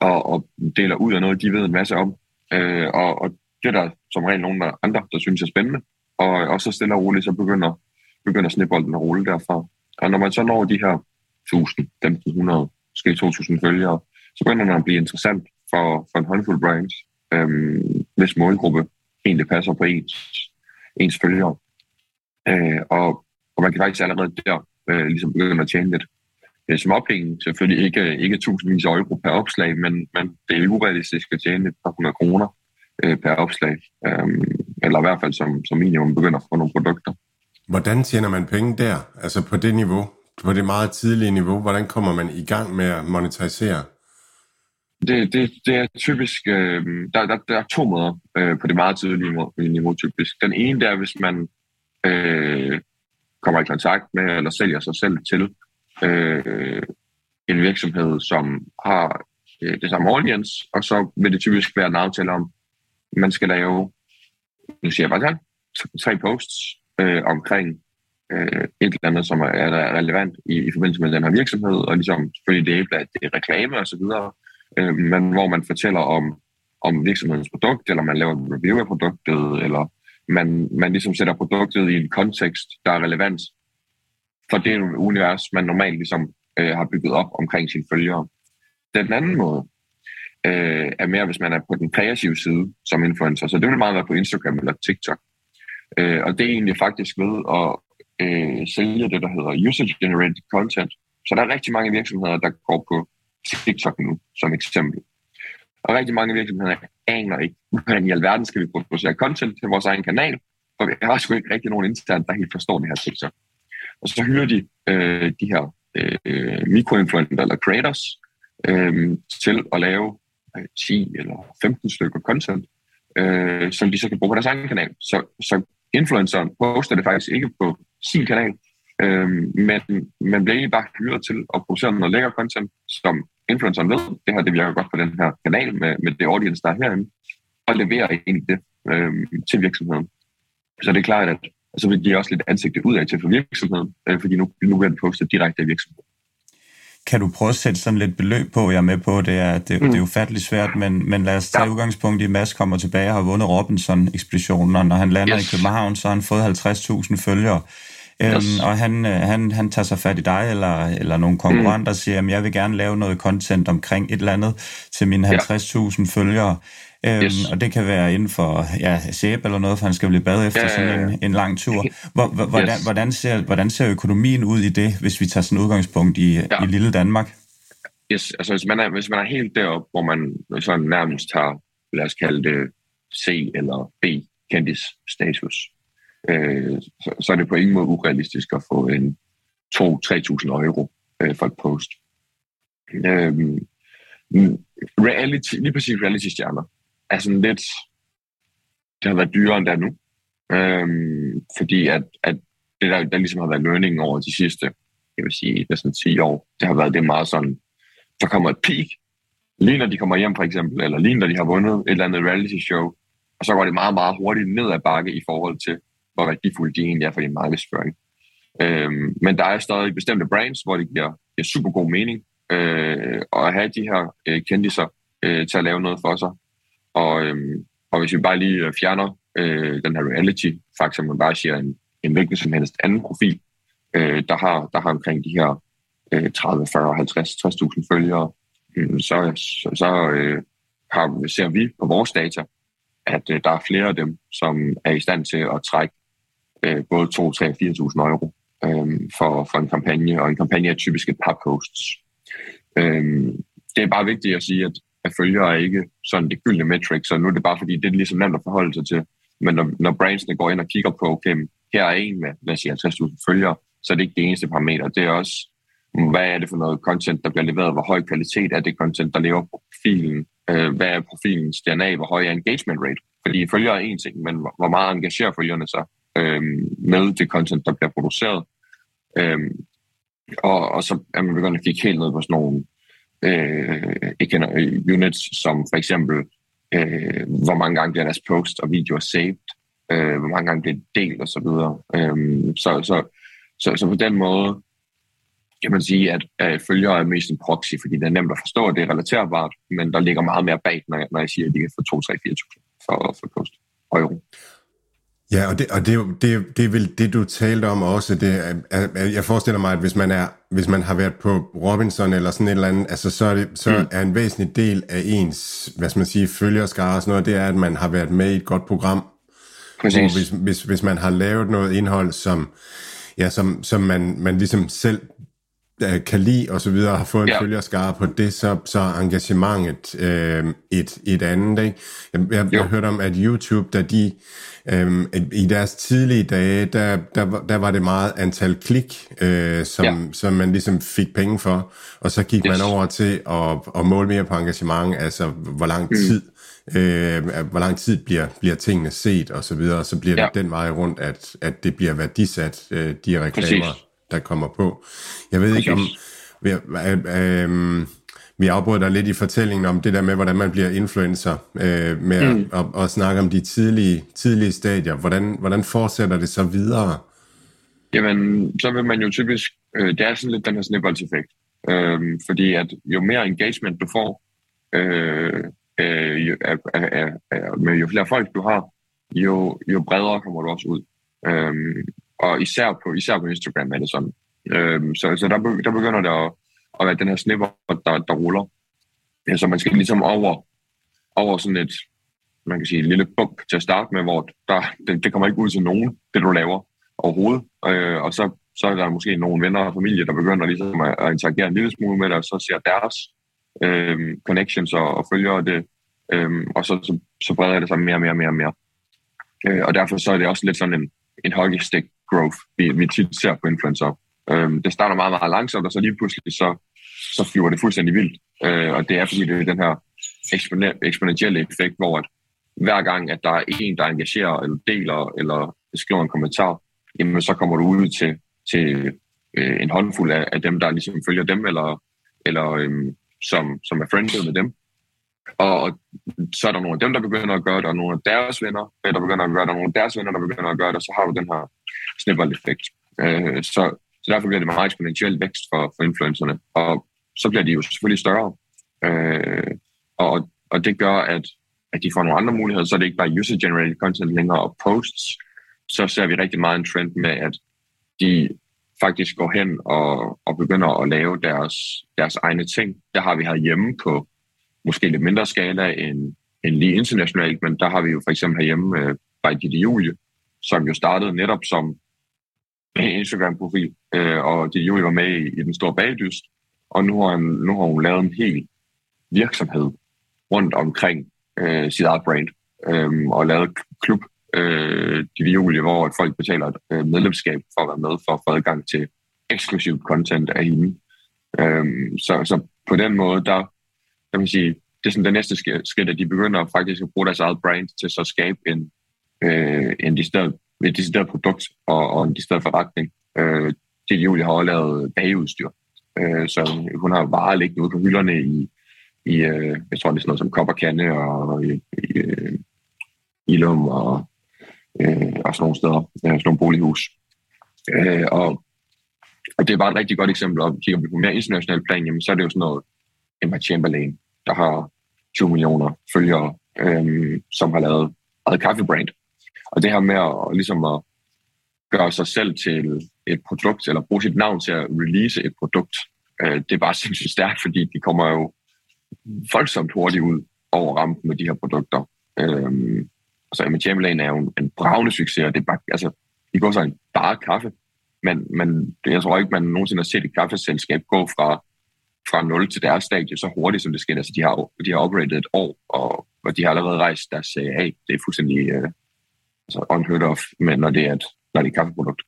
og, og deler ud af noget, de ved en masse om. Øh, og, og det er der som regel nogen der andre, der synes er spændende. Og, og så stille og roligt, så begynder, begynder snebolden at rulle derfra. Og når man så når de her 1000, 1500, måske 2000 følgere, så begynder det at blive interessant for, for en håndfuld brands, øhm, hvis målgruppe egentlig passer på ens, ens følgere. Øh, og, og man kan faktisk allerede der øh, ligesom begynde at tjene lidt. Øh, ophæng selvfølgelig ikke, ikke tusindvis af euro per opslag, men, men det er urealistisk at tjene et par hundrede kroner øh, per opslag. Øh, eller i hvert fald som, som minimum begynder at få nogle produkter. Hvordan tjener man penge der? Altså på det niveau? På det meget tidlige niveau? Hvordan kommer man i gang med at monetisere? Det, det, det er typisk, øh, der, der, der er to måder øh, på det meget tidlige niveau, niveau typisk. Den ene der er, hvis man øh, kommer i kontakt med eller sælger sig selv til øh, en virksomhed, som har øh, det samme audience, og så vil det typisk være en aftale om, man skal lave, nu siger jeg bare tal, tre posts øh, omkring øh, et eller andet, som er, er relevant i, i forbindelse med den her virksomhed, og ligesom selvfølgelig det, at det er reklame og så videre, øh, men hvor man fortæller om, om virksomhedens produkt, eller man laver en review af produktet, eller man, man ligesom sætter produktet i en kontekst, der er relevant for det univers, man normalt ligesom øh, har bygget op omkring sine følgere. Den anden måde, øh, er mere, hvis man er på den kreative side som influencer. Så det vil meget være på Instagram eller TikTok. Øh, og det er egentlig faktisk ved at øh, sælge det, der hedder user-generated content. Så der er rigtig mange virksomheder, der går på TikTok nu, som eksempel. Og rigtig mange virksomheder aner ikke, hvordan i alverden skal vi producere content til vores egen kanal, for vi har sgu ikke rigtig nogen internt, der helt forstår det her sektor. Og så hyrer de øh, de her øh, mikroinfluencer eller creators øh, til at lave øh, 10 eller 15 stykker content, øh, som de så kan bruge på deres egen kanal. Så, så influenceren poster det faktisk ikke på sin kanal, øh, men man bliver egentlig bare hyret til at producere noget lækker content, som influenceren ved, det her det virker godt på den her kanal med, med det audience, der er herinde, og leverer egentlig det øh, til virksomheden. Så det er klart, at så vil de også lidt ansigtet ud af til for virksomheden, øh, fordi nu, nu bliver det postet direkte af virksomheden. Kan du prøve at sætte sådan lidt beløb på? Jeg er med på, det er, det, mm. det er ufatteligt svært, men, men lad os tage ja. udgangspunkt i, at Mads kommer tilbage og har vundet Robinson-ekspeditionen, og når han lander yes. i København, så har han fået 50.000 følgere. Øhm, yes. Og han, øh, han, han tager sig fat i dig eller, eller nogle konkurrenter mm. og siger, at jeg vil gerne lave noget content omkring et eller andet til mine 50.000 ja. følgere. Øhm, yes. Og det kan være inden for ja, sæbe eller noget, for han skal blive bad efter ja, ja, ja. sådan en, en lang tur. Hvor, hvordan, yes. hvordan, ser, hvordan ser økonomien ud i det, hvis vi tager sådan udgangspunkt i, ja. i lille Danmark? Yes, altså hvis man er, hvis man er helt deroppe, hvor man sådan nærmest har, lad os kalde det C eller B kendis status, øh, så, så er det på ingen måde urealistisk at få en 2-3.000 euro øh, for et post. Øh, reality, lige præcis reality-stjerner, er sådan lidt, det har været dyrere end der nu. Øh, fordi at, at det, der, der ligesom har været learning over de sidste, jeg vil sige, næsten 10 år, det har været det meget sådan, der kommer et peak, lige når de kommer hjem for eksempel, eller lige når de har vundet et eller andet reality show, og så går det meget, meget hurtigt ned ad bakke i forhold til, hvor værdifuldt de egentlig er for din markedsføring. Øhm, men der er stadig bestemte brands, hvor det giver, giver super god mening øh, at have de her øh, kendiser øh, til at lave noget for sig. Og, øh, og hvis vi bare lige øh, fjerner øh, den her reality-faktor, man bare siger en, en hvilken som helst anden profil, øh, der, har, der har omkring de her øh, 30, 40, 50, 60.000 følgere, øh, så, så, så øh, har, ser vi på vores data, at øh, der er flere af dem, som er i stand til at trække øh, både 2, 3, 4.000 euro øh, for, for en kampagne, og en kampagne er typisk et par posts. Øh, det er bare vigtigt at sige, at at følgere er ikke sådan det gyldne metric, så nu er det bare fordi, det er ligesom nemt at forholde sig til. Men når, når brandsene går ind og kigger på, okay, her er en med, lad os sige, 50.000 følgere, så er det ikke det eneste parameter. Det er også, hvad er det for noget content, der bliver leveret, hvor høj kvalitet er det content, der lever på profilen, øh, hvad er profilens DNA, hvor høj er engagement rate. Fordi følgere er en ting, men hvor meget engagerer følgerne sig øh, med det content, der bliver produceret. Øh, og, og så er man begyndt at kigge helt ned på sådan nogle øh, øh units, som for eksempel, øh, hvor mange gange bliver deres post og videoer saved, øh, hvor mange gange bliver det delt osv. Øh, så, så, så, så på den måde kan man sige, at øh, følgere er mest en proxy, fordi det er nemt at forstå, at det er relaterbart, men der ligger meget mere bag, når jeg, når jeg siger, at de kan få 2, 3, 4.000 for, for post euro. Ja, og det, og det, det, det er vel det, du talte om også. Det, jeg forestiller mig, at hvis man, er, hvis man har været på Robinson eller sådan et eller andet, altså så, er, det, så mm. er en væsentlig del af ens, hvad skal man sige, følgerskare og sådan noget, det er, at man har været med i et godt program. Præcis. Hvis, hvis, hvis man har lavet noget indhold, som, ja, som, som man, man ligesom selv kan lide og så videre, har fået en ja. følgerskare på det, så, så er engagementet øh, et, et andet. Ikke? Jeg, jeg, jeg hørte om, at YouTube, da de Øhm, I deres tidlige dage, der, der, der var det meget antal klik, øh, som, ja. som man ligesom fik penge for, og så gik yes. man over til at, at måle mere på engagement, altså hvor lang mm. tid øh, hvor lang tid bliver, bliver tingene set og så videre, og så bliver ja. det den vej rundt, at, at det bliver værdisat, øh, de reklamer, Præcis. Der kommer på. Jeg ved Præcis. ikke om... Øh, øh, vi afbryder dig lidt i fortællingen om det der med, hvordan man bliver influencer, øh, med mm. at, at, at snakke om de tidlige, tidlige stadier. Hvordan, hvordan fortsætter det så videre? Jamen, så vil man jo typisk, øh, det er sådan lidt den her snibboldseffekt, øh, fordi at jo mere engagement du får, øh, øh, jo, er, er, er, med jo flere folk du har, jo, jo bredere kommer du også ud. Øh, og især på, især på Instagram er det sådan. Øhm, så så der, der begynder det at, at være den her snipper, der, der ruller. Ja, så man skal ligesom over, over sådan et, man kan sige, et lille bump til at starte med, hvor der, det, det kommer ikke ud til nogen, det du laver overhovedet. Øh, og så, så er der måske nogle venner og familie, der begynder ligesom at, at interagere en lille smule med det, og så ser deres øh, connections og, og følger det, øh, og så, så, så breder det sig mere og mere og mere og mere. Øh, og derfor så er det også lidt sådan en, en hockeystick growth, vi, vi tit ser på influencer. Øh, det starter meget, meget langsomt, og så lige pludselig så, så flyver det fuldstændig vildt. Øh, og det er fordi, det er den her eksponentielle effekt, hvor at hver gang, at der er en, der engagerer, eller deler, eller skriver en kommentar, jamen så kommer du ud til, til øh, en håndfuld af, af dem, der ligesom følger dem, eller, eller øhm, som, som er friendly med dem. Og, og så er der nogle af dem, der begynder at gøre det, og nogle af deres venner, øh, der begynder at gøre det, og nogle af deres venner, der begynder at gøre det, og så har du den her snibbold-effekt. Øh, så, så derfor bliver det meget eksponentiel vækst for, for influencerne. Og så bliver de jo selvfølgelig større. Øh, og, og det gør, at, at de får nogle andre muligheder, så er det ikke bare user-generated content længere og posts, så ser vi rigtig meget en trend med, at de faktisk går hen og, og begynder at lave deres, deres egne ting. Der har vi her hjemme på måske lidt mindre skala end, end lige internationalt, men der har vi jo for eksempel herhjemme øh, by Julie, som jo startede netop som Instagram-profil, øh, og Ditte Julie var med i, i den store bagdyst, og nu har, han, nu har hun lavet en hel virksomhed rundt omkring øh, sit eget brand, øh, og lavet klub øh, de Julie, hvor folk betaler et øh, medlemskab for at være med, for at få adgang til eksklusivt content af hende. Øh, så, så på den måde, der kan man sige, det er sådan det næste skridt, at de begynder faktisk at bruge deres eget brand til så at skabe en, øh, en decideret, et decideret produkt og, og en decideret forretning. Øh, det Julie har også lavet bageudstyr, Øh, så hun har varer liggende ude på hylderne i, i øh, jeg tror det er sådan noget som kopperkande og i, i, øh, Ilum og øh, og sådan nogle steder, øh, sådan nogle bolighus. Øh, og, og det er bare et rigtig godt eksempel, og kigger vi på mere international plan, jamen, så er det jo sådan noget Emma Chamberlain, der har 20 millioner følgere, øhm, som har lavet eget kaffebrand. Og det her med at, ligesom at gøre sig selv til et produkt, eller bruge sit navn til at release et produkt, øh, det er bare sindssygt stærkt, fordi de kommer jo voldsomt hurtigt ud over rampen med de her produkter. Øh, Altså, Emma Chamberlain er jo en, en bravende succes, og det er bare, altså, de går så en bare kaffe, men, men jeg tror ikke, man nogensinde har set et kaffeselskab gå fra, fra 0 til deres stadie så hurtigt, som det sker. Altså, de har, de har operated et år, og, og de har allerede rejst deres CA. Det er fuldstændig uh, altså unheard of, men når det er et, når det er et kaffeprodukt.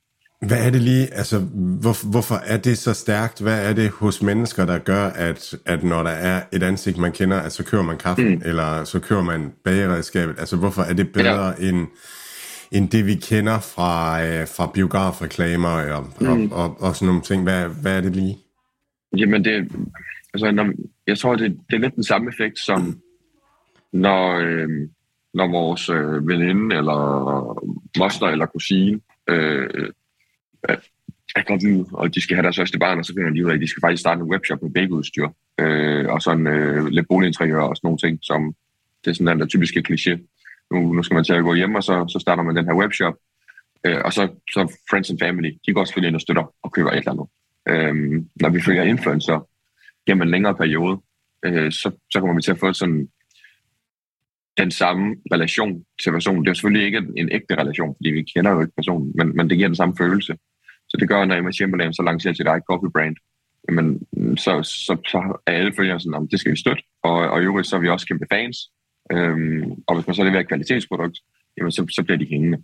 Hvad er det lige, altså hvor, hvorfor er det så stærkt? Hvad er det hos mennesker, der gør, at, at når der er et ansigt, man kender, at så kører man kaffen, mm. eller så kører man bageredskabet? Altså hvorfor er det bedre ja. end, end det, vi kender fra, øh, fra biografreklamer og, mm. og, og, og sådan nogle ting? Hvad, hvad er det lige? Jamen det, altså når, jeg tror, det, det er lidt den samme effekt, som når, øh, når vores øh, veninde, eller moster, eller kusine, øh, er gravid, og de skal have deres første barn, og så finder de ud af, at de skal faktisk starte en webshop med babyudstyr, øh, og sådan øh, lidt boliginteriør og sådan nogle ting, som det er sådan den der typiske kliché. Nu, nu skal man til at gå hjem, og så, så starter man den her webshop, øh, og så, så friends and family, de går selvfølgelig ind og støtter og køber et eller andet. Øh, når vi følger influencer gennem en længere periode, øh, så, så kommer vi til at få sådan den samme relation til personen. Det er selvfølgelig ikke en, ægte relation, fordi vi kender jo ikke personen, men, men det giver den samme følelse. Så det gør, når Emma Chamberlain så lancerer sit eget coffee brand, jamen, så, så, så er alle følgere sådan, om det skal vi støtte, og, og i øvrigt så er vi også kæmpe fans. Øhm, og hvis man så leverer et kvalitetsprodukt, jamen, så, så bliver de hængende.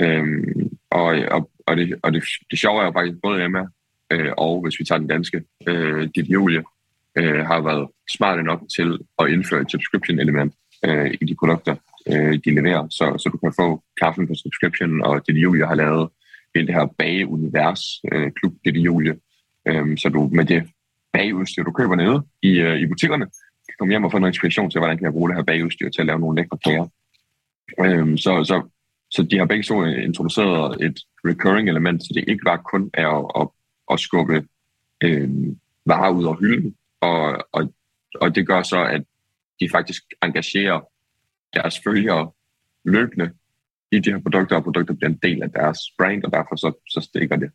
Øhm, og og, og, det, og det, det sjove er jo faktisk både Emma, øh, og hvis vi tager den danske, øh, dit Julie, øh, har været smart nok til at indføre et subscription-element øh, i de produkter, øh, de leverer, så, så du kan få kaffen på subscription, og dit Julie har lavet hele det her bageunivers, øh, klub det Julie. øh, så du med det bageudstyr, du køber nede i, øh, i butikkerne, kan komme hjem og få noget inspiration til, hvordan kan jeg bruge det her bageudstyr til at lave nogle lækre kager. Øh, så, så, så de har begge to introduceret et recurring element, så det ikke bare kun er at, at, at skubbe øh, varer ud af hylden, og, og, og det gør så, at de faktisk engagerer deres følgere løbende i de her produkter, og produkter bliver en del af deres brand, og derfor så, så stikker det.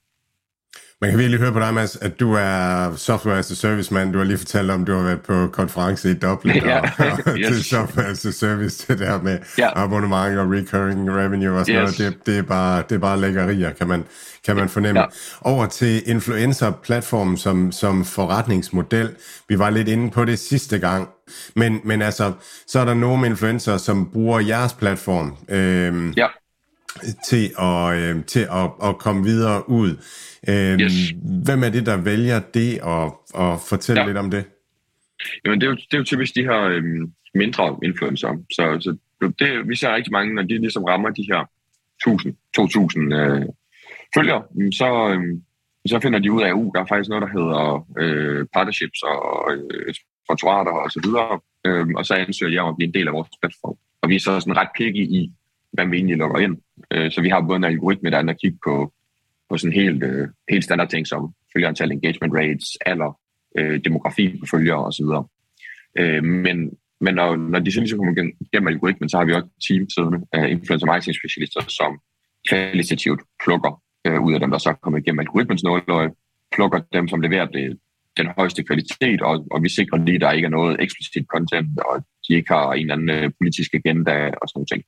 Man kan virkelig høre på dig, Mads, at du er software as a service man. Du har lige fortalt om, at du har været på konference i Dublin ja, og, og yes. til software as a service, det der med ja. abonnement og recurring revenue og sådan yes. noget. Det, det, er bare, det er bare lækkerier, kan man, kan man fornemme. Ja. Over til influencer-platformen som, som forretningsmodel. Vi var lidt inde på det sidste gang, men, men altså, så er der nogle influencer, som bruger jeres platform. Øhm, ja til at, øh, til at, at komme videre ud. Øh, yes. Hvem er det, der vælger det, og, og fortælle ja. lidt om det? Jamen, det er jo, det er jo typisk de her øh, mindre influencer. Så, så det, vi ser rigtig mange, når de ligesom rammer de her 1000, 2000 øh, følgere, så, øh, så finder de ud af, at uh, der er faktisk noget, der hedder øh, partnerships og øh, sponsorater og så videre, øh, og så ansøger de om at blive en del af vores platform. Og vi er så sådan ret picky i, hvad vi egentlig lukker ind. Øh, så vi har både en algoritme, der er at kigge på, på sådan helt, øh, helt standard ting som følgerantal, engagement rates, alder, øh, demografi på følgere osv. Øh, men men når, når de så ligesom kommer gennem algoritmen, så har vi også team siddende af influencer marketing specialister, som kvalitativt plukker øh, ud af dem, der så er kommet igennem algoritmens nåløje, plukker dem, som leverer det, den højeste kvalitet, og, og vi sikrer lige, at der ikke er noget eksplicit content, og de ikke har en eller anden øh, politisk agenda og sådan noget ting.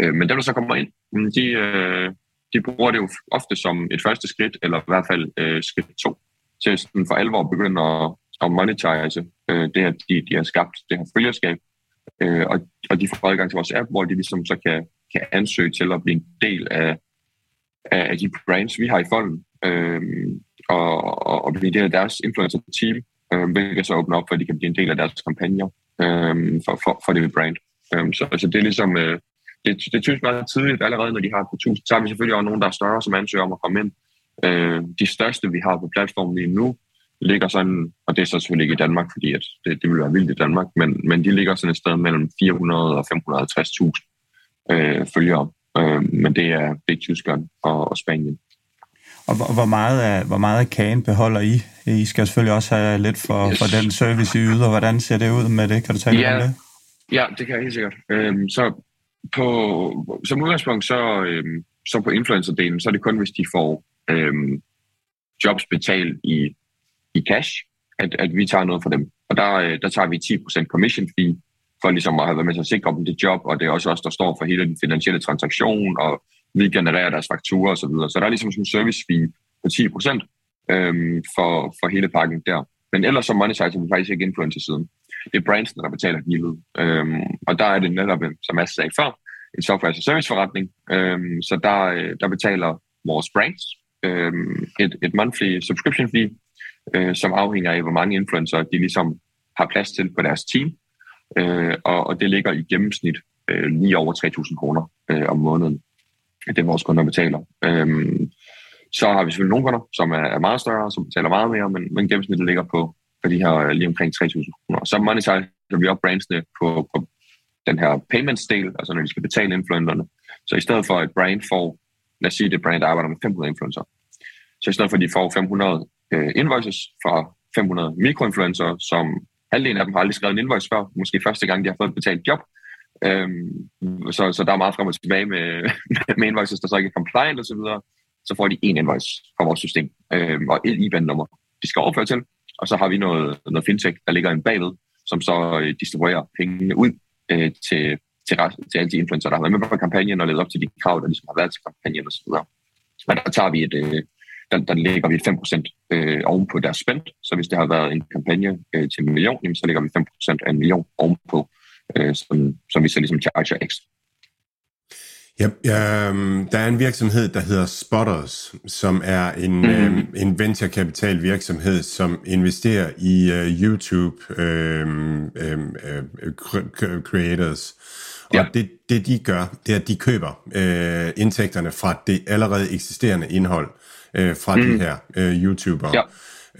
Øh, men dem, der så kommer ind, de, øh, de bruger det jo ofte som et første skridt, eller i hvert fald øh, skridt to, til sådan for alvor at begynde at, at monetize øh, det, at de, de har skabt det her følgerskab, øh, og, og de får adgang til vores app, hvor de ligesom så kan, kan ansøge til at blive en del af, af de brands, vi har i folden, øh, og, og, og blive en del af deres influencer-team, øh, hvilket så åbner op for, at de kan blive en del af deres kampagner øh, for, for, for det brand. Øh, så altså, det er ligesom øh, det, det typisk meget tidligt, allerede når de har på 1000. Så har vi selvfølgelig også nogen, der er større, som ansøger om at komme ind. Øh, de største, vi har på platformen lige nu, ligger sådan, og det er så selvfølgelig ikke i Danmark, fordi at det, det vil være vildt i Danmark, men, men de ligger sådan et sted mellem 400 og 550.000 øh, følgere. Øh, men det er, det er Tyskland og, og Spanien. Og hvor meget, af, hvor meget af kagen beholder I? I skal selvfølgelig også have lidt for, yes. for den service, I yder. Hvordan ser det ud med det? Kan du tale ja, om det? Ja, det kan jeg helt sikkert. Øhm, så på, som udgangspunkt, så, øhm, så på influencer-delen, så er det kun, hvis de får øhm, jobs betalt i, i cash, at, at vi tager noget for dem. Og der, øh, der tager vi 10% commission fee, for ligesom at have været med til at sikre dem det job, og det er også os, der står for hele den finansielle transaktion, og vi genererer deres fakturer osv. Så, videre. så der er ligesom sådan en service fee på 10% øhm, for, for hele pakken der. Men ellers så monetiserer vi faktisk ikke influencer-siden det er brandsene, der betaler gildet. Øhm, og der er det netop, som jeg sagde før, en software as a service forretning. Øhm, så der, øh, der betaler vores brands øhm, et, et monthly subscription fee, øh, som afhænger af, hvor mange influencer de ligesom har plads til på deres team. Øh, og, og det ligger i gennemsnit øh, lige over 3.000 kroner øh, om måneden. Det er vores kunder betaler. Øhm, så har vi selvfølgelig nogle kunder, som er, er meget større, som betaler meget mere, men, men gennemsnittet ligger på for de her øh, lige omkring 3.000 kroner. Så monetiserer vi op brandsene på, på den her payments-del, altså når de skal betale influencerne. Så i stedet for, at brand får, lad os sige, det brand arbejder med 500 influencer, så i stedet for, at de får 500 øh, invoices fra 500 mikroinfluencer, som halvdelen af dem har aldrig skrevet en invoice før, måske første gang, de har fået et betalt job. Øhm, så, så der er meget frem og tilbage med, med invoices, der så ikke er compliant osv., så, så får de en invoice fra vores system, øhm, og et IBAN-nummer, de skal overføre til, og så har vi noget, noget fintech, der ligger en bagved, som så øh, distribuerer pengene ud øh, til, til, til alle de influencer, der har været med på kampagnen og levet op til de krav, der ligesom har været til kampagnen osv. Og der tager vi et, øh, der, der lægger vi 5% øh, oven på deres spend. Så hvis det har været en kampagne øh, til en million, jamen, så lægger vi 5% af en million ovenpå, øh, som, som vi så ligesom charger ekstra. Ja, øhm, der er en virksomhed, der hedder Spotters, som er en, mm. øhm, en venturekapital virksomhed, som investerer i uh, YouTube øhm, øhm, øh, creators. Og ja. det, det de gør, det er, at de køber øh, indtægterne fra det allerede eksisterende indhold øh, fra mm. de her øh, YouTubere. Ja.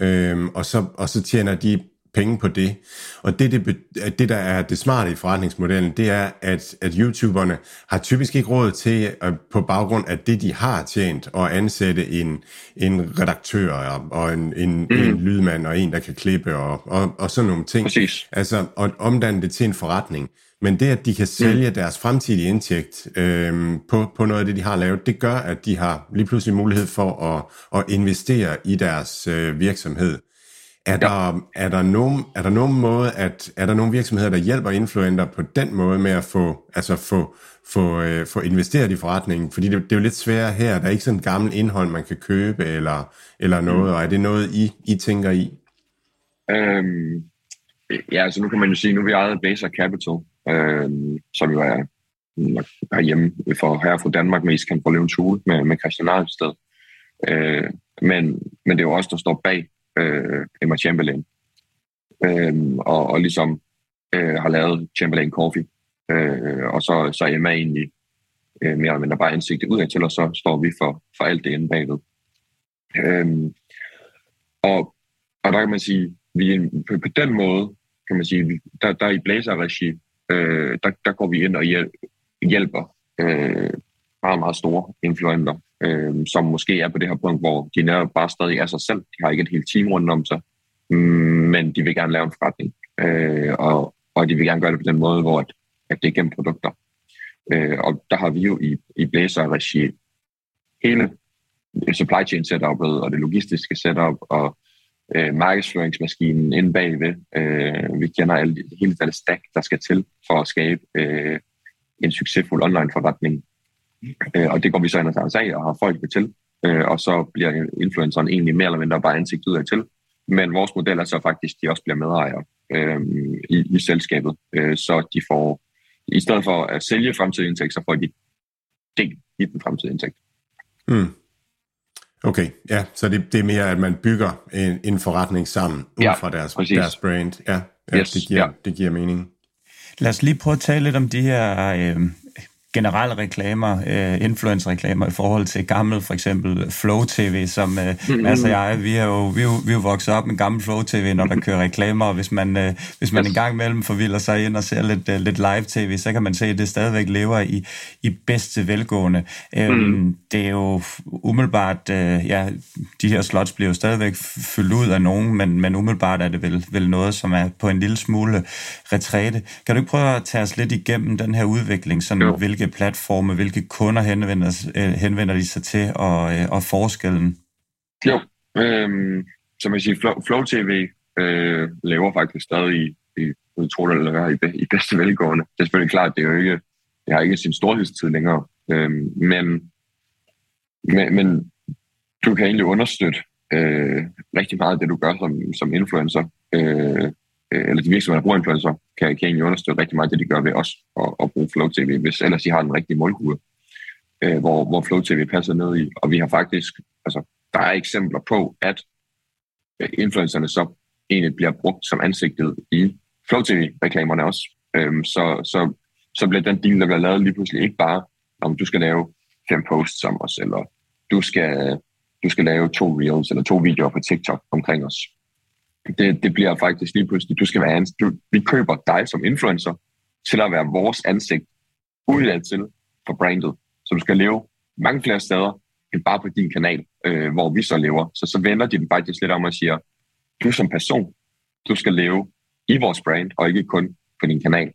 Øhm, og, så, og så tjener de penge på det. Og det, det, det der er det smarte i forretningsmodellen, det er, at, at YouTuberne har typisk ikke råd til, at, på baggrund af det, de har tjent, at ansætte en, en redaktør og en, en, mm. en lydmand og en, der kan klippe og, og, og sådan nogle ting. Præcis. Altså at omdanne det til en forretning. Men det, at de kan sælge mm. deres fremtidige indtægt øh, på, på noget af det, de har lavet, det gør, at de har lige pludselig mulighed for at, at investere i deres øh, virksomhed. Er, ja. der, er, der nogen, er der nogen måde, at er der nogle virksomheder, der hjælper influenter på den måde med at få, altså få, få, øh, få investeret i forretningen? Fordi det, det er jo lidt sværere her. Der er ikke sådan et gammelt indhold, man kan købe eller, eller noget. Og er det noget, I, I tænker i? Øhm, ja, altså nu kan man jo sige, nu er vi ejet Baser Capital, øhm, som jo er herhjemme for her fra Danmark mest kan få Løvens Hule med, med Christian Arlsted. Øh, men, men det er jo også der står bag øh, Emma Chamberlain. Øh, og, og ligesom øh, har lavet Chamberlain Coffee. Øh, og så, så er Emma egentlig øh, mere eller mindre bare ansigtet udad til, og så står vi for, for alt det inde bagved. Øh, og, og der kan man sige, vi på, på den måde, kan man sige, der, der i Blazer-regi, øh, der, der går vi ind og hjælper øh, meget, meget store influenter, øh, som måske er på det her punkt, hvor de netop bare stadig er sig selv. De har ikke et helt team rundt om sig, mm, men de vil gerne lave en forretning. Øh, og, og de vil gerne gøre det på den måde, hvor at, at det er gennem produkter. Øh, og der har vi jo i, i Blazer-regi hele supply chain setupet og det logistiske setup og øh, markedsføringsmaskinen inde bagved. Øh, vi kender alle, hele det stack, der skal til for at skabe øh, en succesfuld online forretning Øh, og det går vi så ind og tager os af og har folk til. Øh, og så bliver influenceren egentlig mere eller mindre bare ansigt ud af til. Men vores model er så faktisk, at de også bliver medejere øh, i, i selskabet. Øh, så de får, i stedet for at sælge fremtidig indtægt, så får de del i den fremtidige indtægt. Mm. Okay, ja, så det, det er mere, at man bygger en, en forretning sammen ud ja, fra deres, deres brand. Ja, ja, yes, det, giver, ja. det giver mening. Lad os lige prøve at tale lidt om de her øh, generelle reklamer, øh, influencer-reklamer i forhold til gammel, for eksempel Flow TV, som øh, mm-hmm. Mads og jeg, vi er jo, vi er jo, vi er jo vokset op med gammel Flow TV, når der kører reklamer, og hvis man, øh, hvis man yes. en gang imellem forvilder sig ind og ser lidt, øh, lidt live-tv, så kan man se, at det stadigvæk lever i, i bedste velgående. Øh, mm. Det er jo umiddelbart, øh, ja, de her slots bliver jo stadigvæk fyldt ud af nogen, men, men umiddelbart er det vel, vel noget, som er på en lille smule retræte. Kan du ikke prøve at tage os lidt igennem den her udvikling, sådan jo. hvilke platforme, hvilke kunder henvender, øh, henvender de sig til, og, øh, og forskellen? Jo, øh, som jeg siger, Flow, Flow TV øh, laver faktisk stadig i, i jeg tror det eller i, i bedste velgående. Det er selvfølgelig klart, det er jo ikke, det har ikke sin storhedstid længere, øh, men, men, men du kan egentlig understøtte øh, rigtig meget af det, du gør som, som influencer. Øh, Øh, eller de virksomheder, der bruger influencer, kan, kan egentlig understøtte rigtig meget det, de gør ved os at, at bruge Flow TV, hvis ellers de har den rigtige målgruppe, øh, hvor, hvor Flow TV passer ned i. Og vi har faktisk, altså, der er eksempler på, at øh, influencerne så egentlig bliver brugt som ansigtet i Flow TV-reklamerne også. Øhm, så, så, så bliver den deal, der bliver lavet lige pludselig ikke bare, om du skal lave fem posts om os, eller du skal, du skal lave to reels eller to videoer på TikTok omkring os det, det bliver faktisk lige pludselig, du skal være ans- du, vi køber dig som influencer til at være vores ansigt udad til for brandet. Så du skal leve mange flere steder end bare på din kanal, øh, hvor vi så lever. Så så vender de den faktisk lidt om og siger, du som person, du skal leve i vores brand, og ikke kun på din kanal.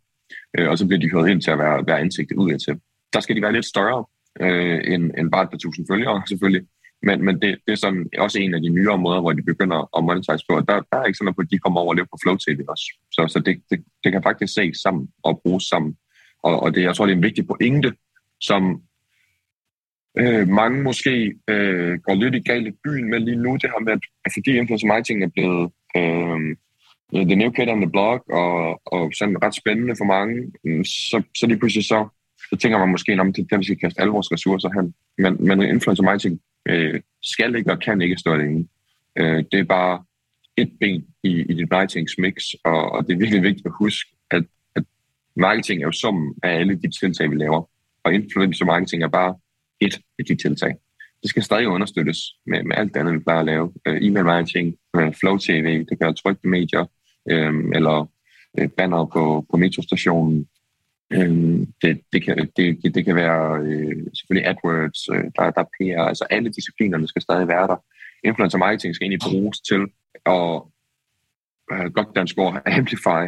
Øh, og så bliver de hørt ind til at være, være ansigtet udad til. Der skal de være lidt større øh, end, end bare et par tusind følgere, selvfølgelig. Men, men det, det er sådan også en af de nyere måder, hvor de begynder at monetize på. Der, der er ikke sådan, at de kommer over og lever på Flow TV også. Så, så det, det, det kan faktisk ses sammen og bruges sammen. Og, og det, jeg tror, det er en vigtig pointe, som øh, mange måske øh, går lidt i galt i byen med lige nu, det her med, at altså, fordi influencer marketing er blevet øh, the new kid on the block, og, og sådan ret spændende for mange, så, så lige pludselig så, så tænker man måske, om det er vi skal kaste alle vores ressourcer hen. Men, men influencer marketing øh, skal ikke og kan ikke stå alene. Øh, det er bare et ben i, i dit marketingsmix, og, og det er virkelig vigtigt at huske, at, at marketing er jo summen af alle de tiltag, vi laver. Og influencer marketing er bare et af de tiltag. Det skal stadig understøttes med, med alt andet, vi plejer at lave. Øh, e-mail marketing, øh, flow tv, det kan være trykte medier, øh, eller øh, banner på, på metrostationen, Øhm, det, det, kan, det, det kan være øh, selvfølgelig AdWords, øh, der, der er PR, altså alle disciplinerne skal stadig være der. Influencer marketing skal egentlig bruges til at øh, godt dansk ord, amplify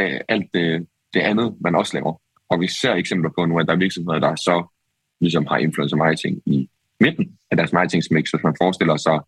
øh, alt det, det andet, man også laver. Og vi ser eksempler på nu, at der er virksomheder, der så ligesom har influencer marketing i midten af deres marketingsmix, hvis man forestiller sig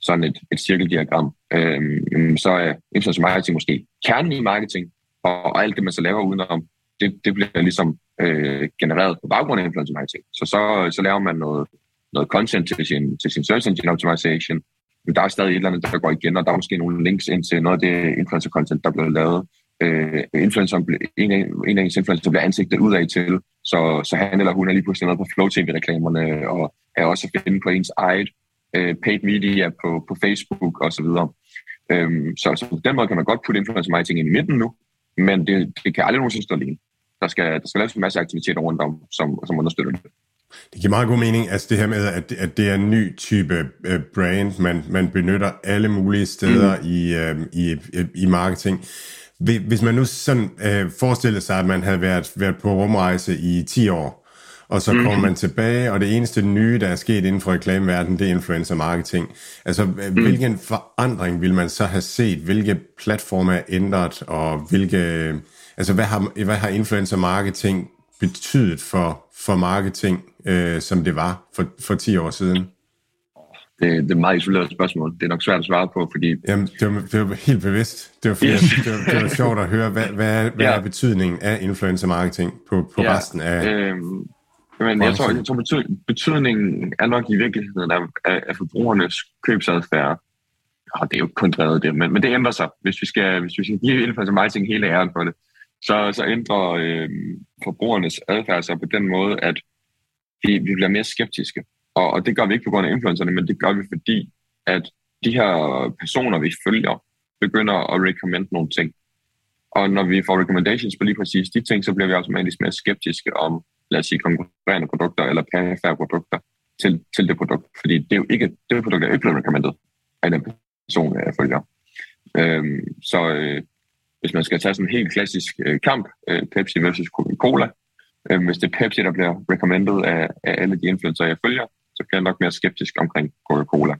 sådan et, et cirkeldiagram, øh, så er influencer marketing måske kernen i marketing, og, og alt det, man så laver udenom, det, det bliver ligesom øh, genereret på baggrund af influencer marketing. Så, så, så laver man noget, noget content til sin, til sin search engine optimization, men der er stadig et eller andet, der går igen, og der er måske nogle links ind til noget af det influencer content, der bliver lavet. Øh, influencer, en, af, en af ens influencer bliver ansigtet ud af til, så, så han eller hun er lige pludselig med på Flow TV-reklamerne, og er også at finde på ens eget øh, paid media på, på Facebook osv. Øhm, så, så på den måde kan man godt putte influencer marketing ind i midten nu, men det, det kan aldrig nogensinde stå alene. Der skal, der skal laves en masse aktiviteter rundt om, som, som understøtter det. Det giver meget god mening, altså det her med, at, at det er en ny type uh, brand, man, man benytter alle mulige steder mm. i, uh, i, i marketing. Hvis man nu sådan forestiller sig, at man havde været, været på rumrejse i 10 år, og så kommer mm. man tilbage, og det eneste nye, der er sket inden for reklameverdenen, det er influencer marketing. Altså, mm. hvilken forandring vil man så have set? Hvilke platforme er ændret, og hvilke... Altså, hvad har, hvad har influencer marketing betydet for, for marketing, øh, som det var for, for 10 år siden? Det, det er et meget isoleret spørgsmål. Det er nok svært at svare på, fordi... Jamen, det var, det var helt bevidst. Det var, yes. det, var, det var sjovt at høre, hvad, hvad, hvad ja. er betydningen af influencer marketing på, på ja. resten af... Øhm, men jeg tror, jeg tror betydningen er nok i virkeligheden af, af, af forbrugernes købsadfærd. Og det er jo kun drevet det, men, men det ændrer sig. Hvis vi skal, hvis vi skal give influencer marketing hele æren for det, så, så ændrer øh, forbrugernes adfærd sig på den måde, at vi, vi bliver mere skeptiske. Og, og det gør vi ikke på grund af influencerne, men det gør vi, fordi at de her personer, vi følger, begynder at recommend nogle ting. Og når vi får recommendations på lige præcis de ting, så bliver vi automatisk mere skeptiske om, lad os sige, konkurrerende produkter eller perifære produkter til, til det produkt. Fordi det er jo ikke, det produkt er ikke blevet recommended af den person, jeg følger. Øhm, så øh, hvis man skal tage sådan en helt klassisk øh, kamp, øh, Pepsi versus Coca-Cola, øh, hvis det er Pepsi, der bliver recommended af, af alle de influencer, jeg følger, så bliver jeg nok mere skeptisk omkring Coca-Cola.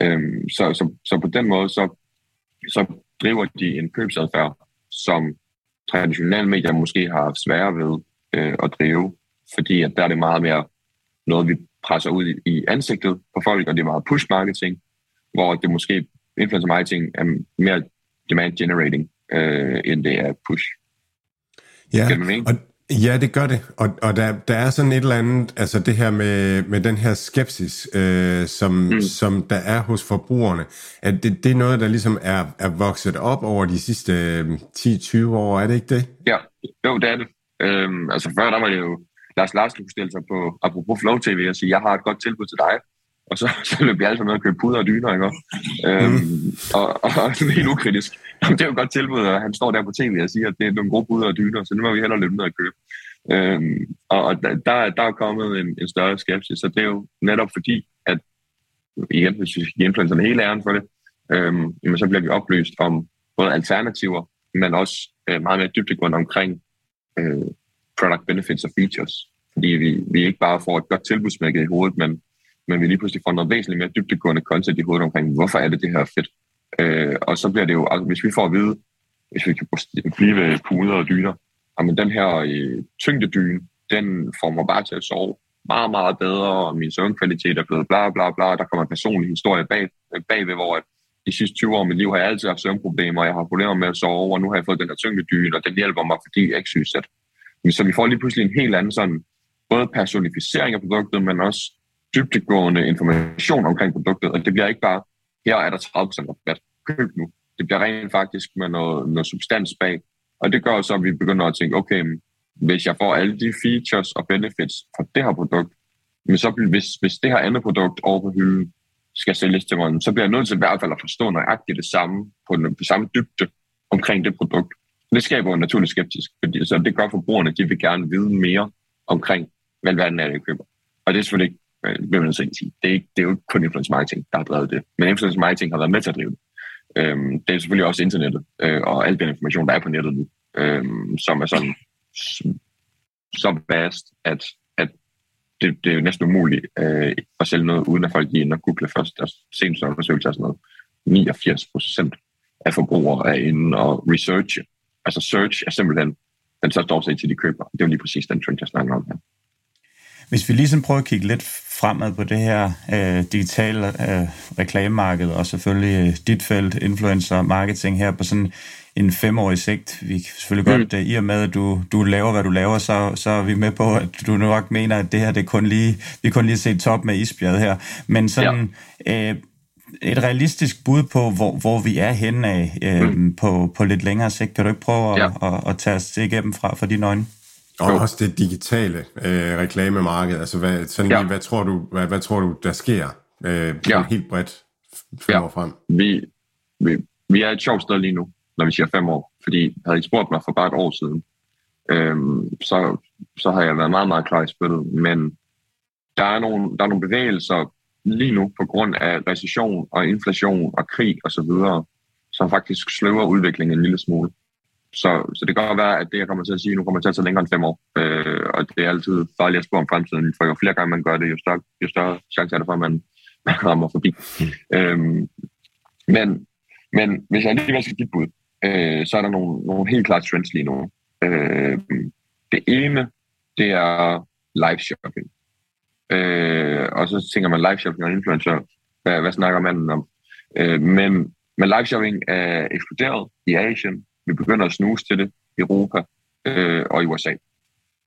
Øh, så, så, så på den måde, så, så driver de en købsadfærd, som traditionelle medier måske har haft sværere ved øh, at drive, fordi at der er det meget mere noget, vi presser ud i, i ansigtet på folk, og det er meget push marketing, hvor det måske influencer marketing er mere demand generating, øh, end det er push. Ja, og, ja, det gør det. Og, og der, der er sådan et eller andet, altså det her med, med den her skepsis, øh, som, mm. som der er hos forbrugerne, at det, det er noget, der ligesom er, er vokset op over de sidste 10-20 øh, år, er det ikke det? Ja, jo, det er det. Øhm, altså før, der var det jo Lars Lars, kunne stille sig på, apropos Flow TV, og sige, jeg har et godt tilbud til dig. Og så, så løb vi alle sammen med at købe puder og dyner, ikke? Øhm, mm. og, og, og helt ukritisk det er jo et godt tilbud, og han står der på tv og siger, at det er nogle gode bud og dyner, så nu må vi hellere løbe ned og købe. Øhm, og og der, der er kommet en, en større skepsis, så det er jo netop fordi, at igen, hvis vi giver influencerne hele æren for det, øhm, jamen, så bliver vi oplyst om både alternativer, men også øh, meget mere dybdegrund omkring øh, product benefits og features. Fordi vi, vi ikke bare får et godt tilbudsmærke i hovedet, men, men vi lige pludselig får noget væsentligt mere dybdegående content i hovedet omkring, hvorfor er det det her fedt. Øh, og så bliver det jo, altså, hvis vi får at vide, hvis vi kan blive ved puder og dyner, men den her øh, tyngdedyne, den får mig bare til at sove meget, meget bedre, og min søvnkvalitet er blevet bla bla bla. Der kommer en personlig historie bag, bagved, hvor at de sidste 20 år af mit liv har jeg altid haft søvnproblemer, jeg har problemer med at sove, og nu har jeg fået den her tyngdedyne, og den hjælper mig, fordi jeg ikke synes, at så vi får lige pludselig en helt anden sådan, både personificering af produktet, men også dybtegående information omkring produktet. Og det bliver ikke bare, her er der 30% rabat, køb nu. Det bliver rent faktisk med noget, noget substans bag. Og det gør så, at vi begynder at tænke, okay, hvis jeg får alle de features og benefits fra det her produkt, men så hvis, hvis det her andet produkt over på hylden skal sælges til mig, så bliver jeg nødt til i hvert fald at forstå nøjagtigt det samme på den på samme dybde omkring det produkt. Det skaber en naturlig skeptisk, fordi så det gør forbrugerne, de vil gerne vide mere omkring, hvad verden er, det køber. Og det er selvfølgelig ikke, øh, vil man sige, det er, ikke, det er jo ikke kun influencer marketing, der har drevet det, men influencer marketing har været med til at drive det. Øhm, det er selvfølgelig også internettet, øh, og al den information, der er på nettet nu, øh, som er sådan så vast, at, at det, det er jo næsten umuligt øh, at sælge noget, uden at folk lige ind og google først. Der seneste undersøgelse er sådan noget 89 procent af forbrugere er inde og researche Altså search er simpelthen den største årsag til, de køber. Det er jo lige præcis den trend, jeg snakker om her. Hvis vi lige prøver at kigge lidt fremad på det her øh, digitale øh, reklamemarked, og selvfølgelig øh, dit felt, influencer marketing her på sådan en femårig sigt. Vi kan selvfølgelig mm. godt, øh, i og med at du, du laver, hvad du laver, så, så er vi med på, at du nok mener, at det her, det er kun lige, vi kun lige set top med isbjerget her. Men sådan, ja. øh, et realistisk bud på, hvor, hvor vi er henne af øh, mm. på, på lidt længere sigt. Kan du ikke prøve ja. at, at, at tage os igennem fra for dine øjne? Og jo. også det digitale øh, reklamemarked. Altså, hvad, sådan ja. hvad, tror du, hvad, hvad tror du, der sker øh, ja. helt bredt fem ja. år frem? Vi, vi, vi er et sjovt sted lige nu, når vi siger fem år. Fordi havde I spurgt mig for bare et år siden, øh, så, så har jeg været meget, meget klar i spillet. Men der er nogle, der er nogle bevægelser lige nu på grund af recession og inflation og krig osv., som faktisk sløver udviklingen en lille smule. Så, så det kan godt være, at det, jeg kommer til at sige, nu kommer til at tage længere end fem år. Øh, og det er altid farligt at spørge om fremtiden, for jo flere gange man gør det, jo større, jo større chance er det for, at man, man rammer forbi. Mm. Øhm, men, men hvis jeg alligevel skal give bud, øh, så er der nogle, nogle helt klare trends lige nu. Øh, det ene, det er live shopping. Øh, og så tænker man live shopping og influencer. Hvad, hvad snakker man om? Øh, men, men live shopping er eksploderet i Asien. Vi begynder at snuse til det i Europa øh, og i USA.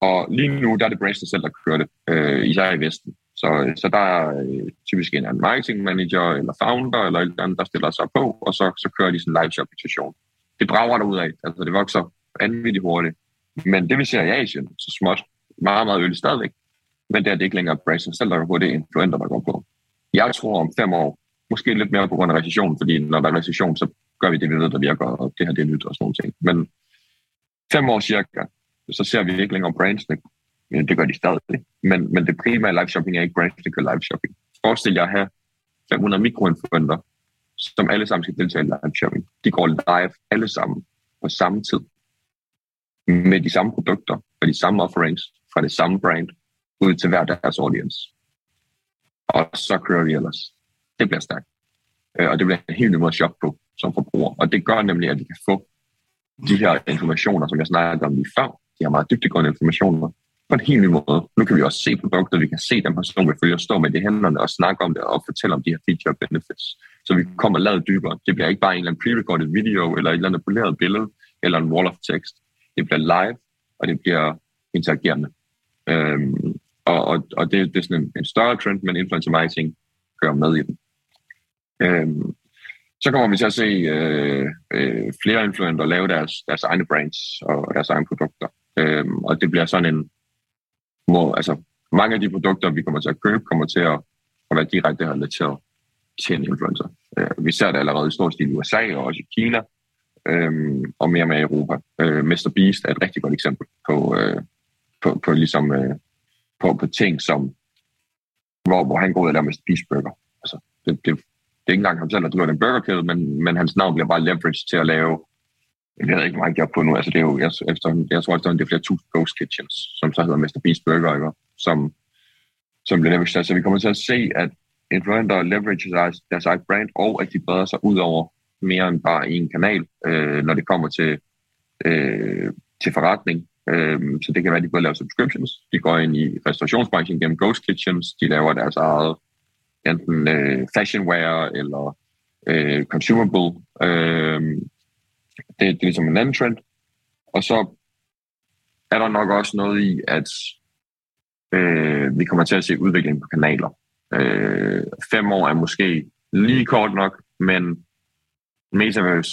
Og lige nu, der er det brands selv, der kører det, øh, især i Vesten. Så, så der er øh, typisk en, en marketing manager eller founder eller et eller andet, der stiller sig på, og så, så kører de sådan en live shopping station. Det brager der ud af. Altså, det vokser vanvittigt hurtigt. Men det vi ser i Asien, så småt, meget, meget øl stadigvæk, men der er det ikke længere Bryson selv, der går på, det er influenter, der går på. Jeg tror om fem år, måske lidt mere på grund af recession, fordi når der er recession, så gør vi det, vi ved, der virker, og det her det er nyt og sådan nogle ting. Men fem år cirka, så ser vi ikke længere brandsene. Det gør de stadig. Men, men det primære live shopping er ikke brandsene gør live shopping. Forestil jer at have 500 mikroinfluenter, som alle sammen skal deltage i live shopping. De går live alle sammen på samme tid. Med de samme produkter, og de samme offerings fra det samme brand, ud til hver deres audience. Og så kører vi ellers. Det bliver stærkt. Øh, og det bliver en helt ny måde at shoppe på som forbruger. Og det gør nemlig, at vi kan få de her informationer, som jeg snakkede om lige før, de her meget dybtegående informationer, på en helt ny måde. Nu kan vi også se produkter, vi kan se den person, vi følger, stå med det hænderne og snakke om det og fortælle om de her feature benefits. Så vi kommer lavet dybere. Det bliver ikke bare en eller anden pre-recorded video eller et eller andet poleret billede eller en wall of text. Det bliver live, og det bliver interagerende. Øhm, og, og, og det, det er sådan en, en større trend, men influencer marketing gør med i den. Øhm, så kommer vi til at se øh, øh, flere influencer lave deres, deres egne brands og deres egne produkter. Øh, og det bliver sådan en... Må, altså, mange af de produkter, vi kommer til at købe, kommer til at, at være direkte relateret til en influencer. Øh, vi ser det allerede i stor stil i USA og også i Kina, øh, og mere med Europa. Øh, Mr. Beast er et rigtig godt eksempel på, øh, på, på ligesom... Øh, på, på ting, som, hvor, hvor han går ud og laver Mr. Beast Burger. Altså, det, det, det er ikke engang ham selv, der driver den burgerkæde, men, men hans navn bliver bare leveraged til at lave jeg ved ikke, hvor meget jeg på nu. Altså, det er jo, jeg, efter, jeg tror, at det er flere tusind ghost kitchens, som så hedder Mr. Beast Burger, ikke? som, som bliver leveraged. Så vi kommer til at se, at influenter leverage deres, deres eget brand, og at de breder sig ud over mere end bare en kanal, øh, når det kommer til, øh, til forretning. Øh, så det kan være, at de både laver subscriptions, de går ind i restaurationsbranchen gennem ghost kitchens, de laver deres eget enten øh, fashionware eller øh, consumable. Øh, det, det er ligesom en anden trend. Og så er der nok også noget i, at øh, vi kommer til at se udvikling på kanaler. Øh, fem år er måske lige kort nok, men Metaverse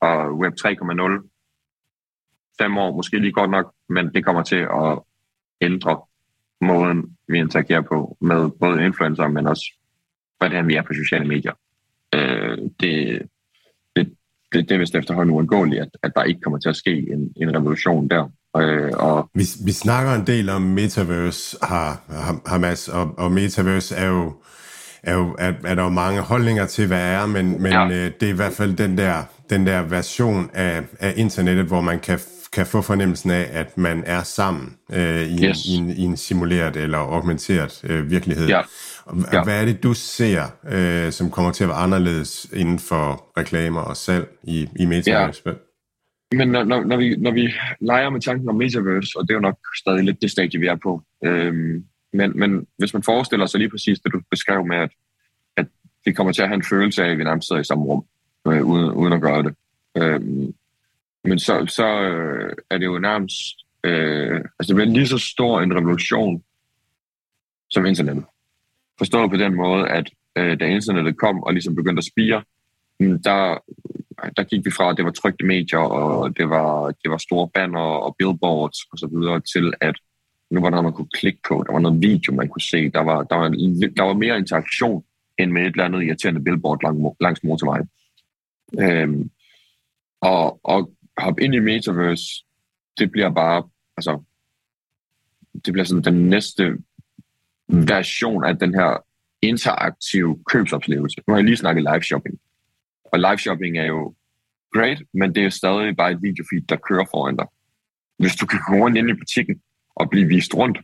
og Web 3.0 fem år, måske lige godt nok, men det kommer til at ændre måden, vi interagerer på med både influencer, men også hvordan vi er på sociale medier. Øh, det, det, det, det er vist efterhånden uundgåeligt, at, at der ikke kommer til at ske en, en revolution der. Øh, og vi, vi snakker en del om metaverse, har, har, har Mads, og, og metaverse er jo er, jo, er, er der jo mange holdninger til, hvad er, men, men ja. øh, det er i hvert fald den der, den der version af, af internettet, hvor man kan kan få fornemmelsen af, at man er sammen øh, i, yes. i, en, i en simuleret eller augmenteret øh, virkelighed. Ja. Ja. Hvad er det, du ser, øh, som kommer til at være anderledes inden for reklamer og salg i, i metaverse? Ja. Men når, når, når, vi, når vi leger med tanken om metaverse, og det er jo nok stadig lidt det stadie, vi er på, øhm, men, men hvis man forestiller sig lige præcis det, du beskrev med, at, at vi kommer til at have en følelse af, at vi nærmest sidder i samme rum, øh, uden, uden at gøre det. Øhm, men så, så øh, er det jo nærmest... Øh, altså det bliver lige så stor en revolution som internettet. Forstået på den måde, at øh, da internettet kom og ligesom begyndte at spire, mm, der, der gik vi fra, at det var trygte medier, og det var, det var store banner og billboards og så til at nu var der noget, man kunne klikke på, der var noget video, man kunne se, der var, der var, der var mere interaktion end med et eller andet irriterende billboard lang, langs motorvejen. Øhm, og, og hoppe ind i Metaverse, det bliver bare, altså, det bliver sådan den næste version af den her interaktive købsoplevelse. Nu har jeg lige snakket live shopping. Og live shopping er jo great, men det er stadig bare et videofeed, der kører foran dig. Hvis du kan gå rundt ind i butikken og blive vist rundt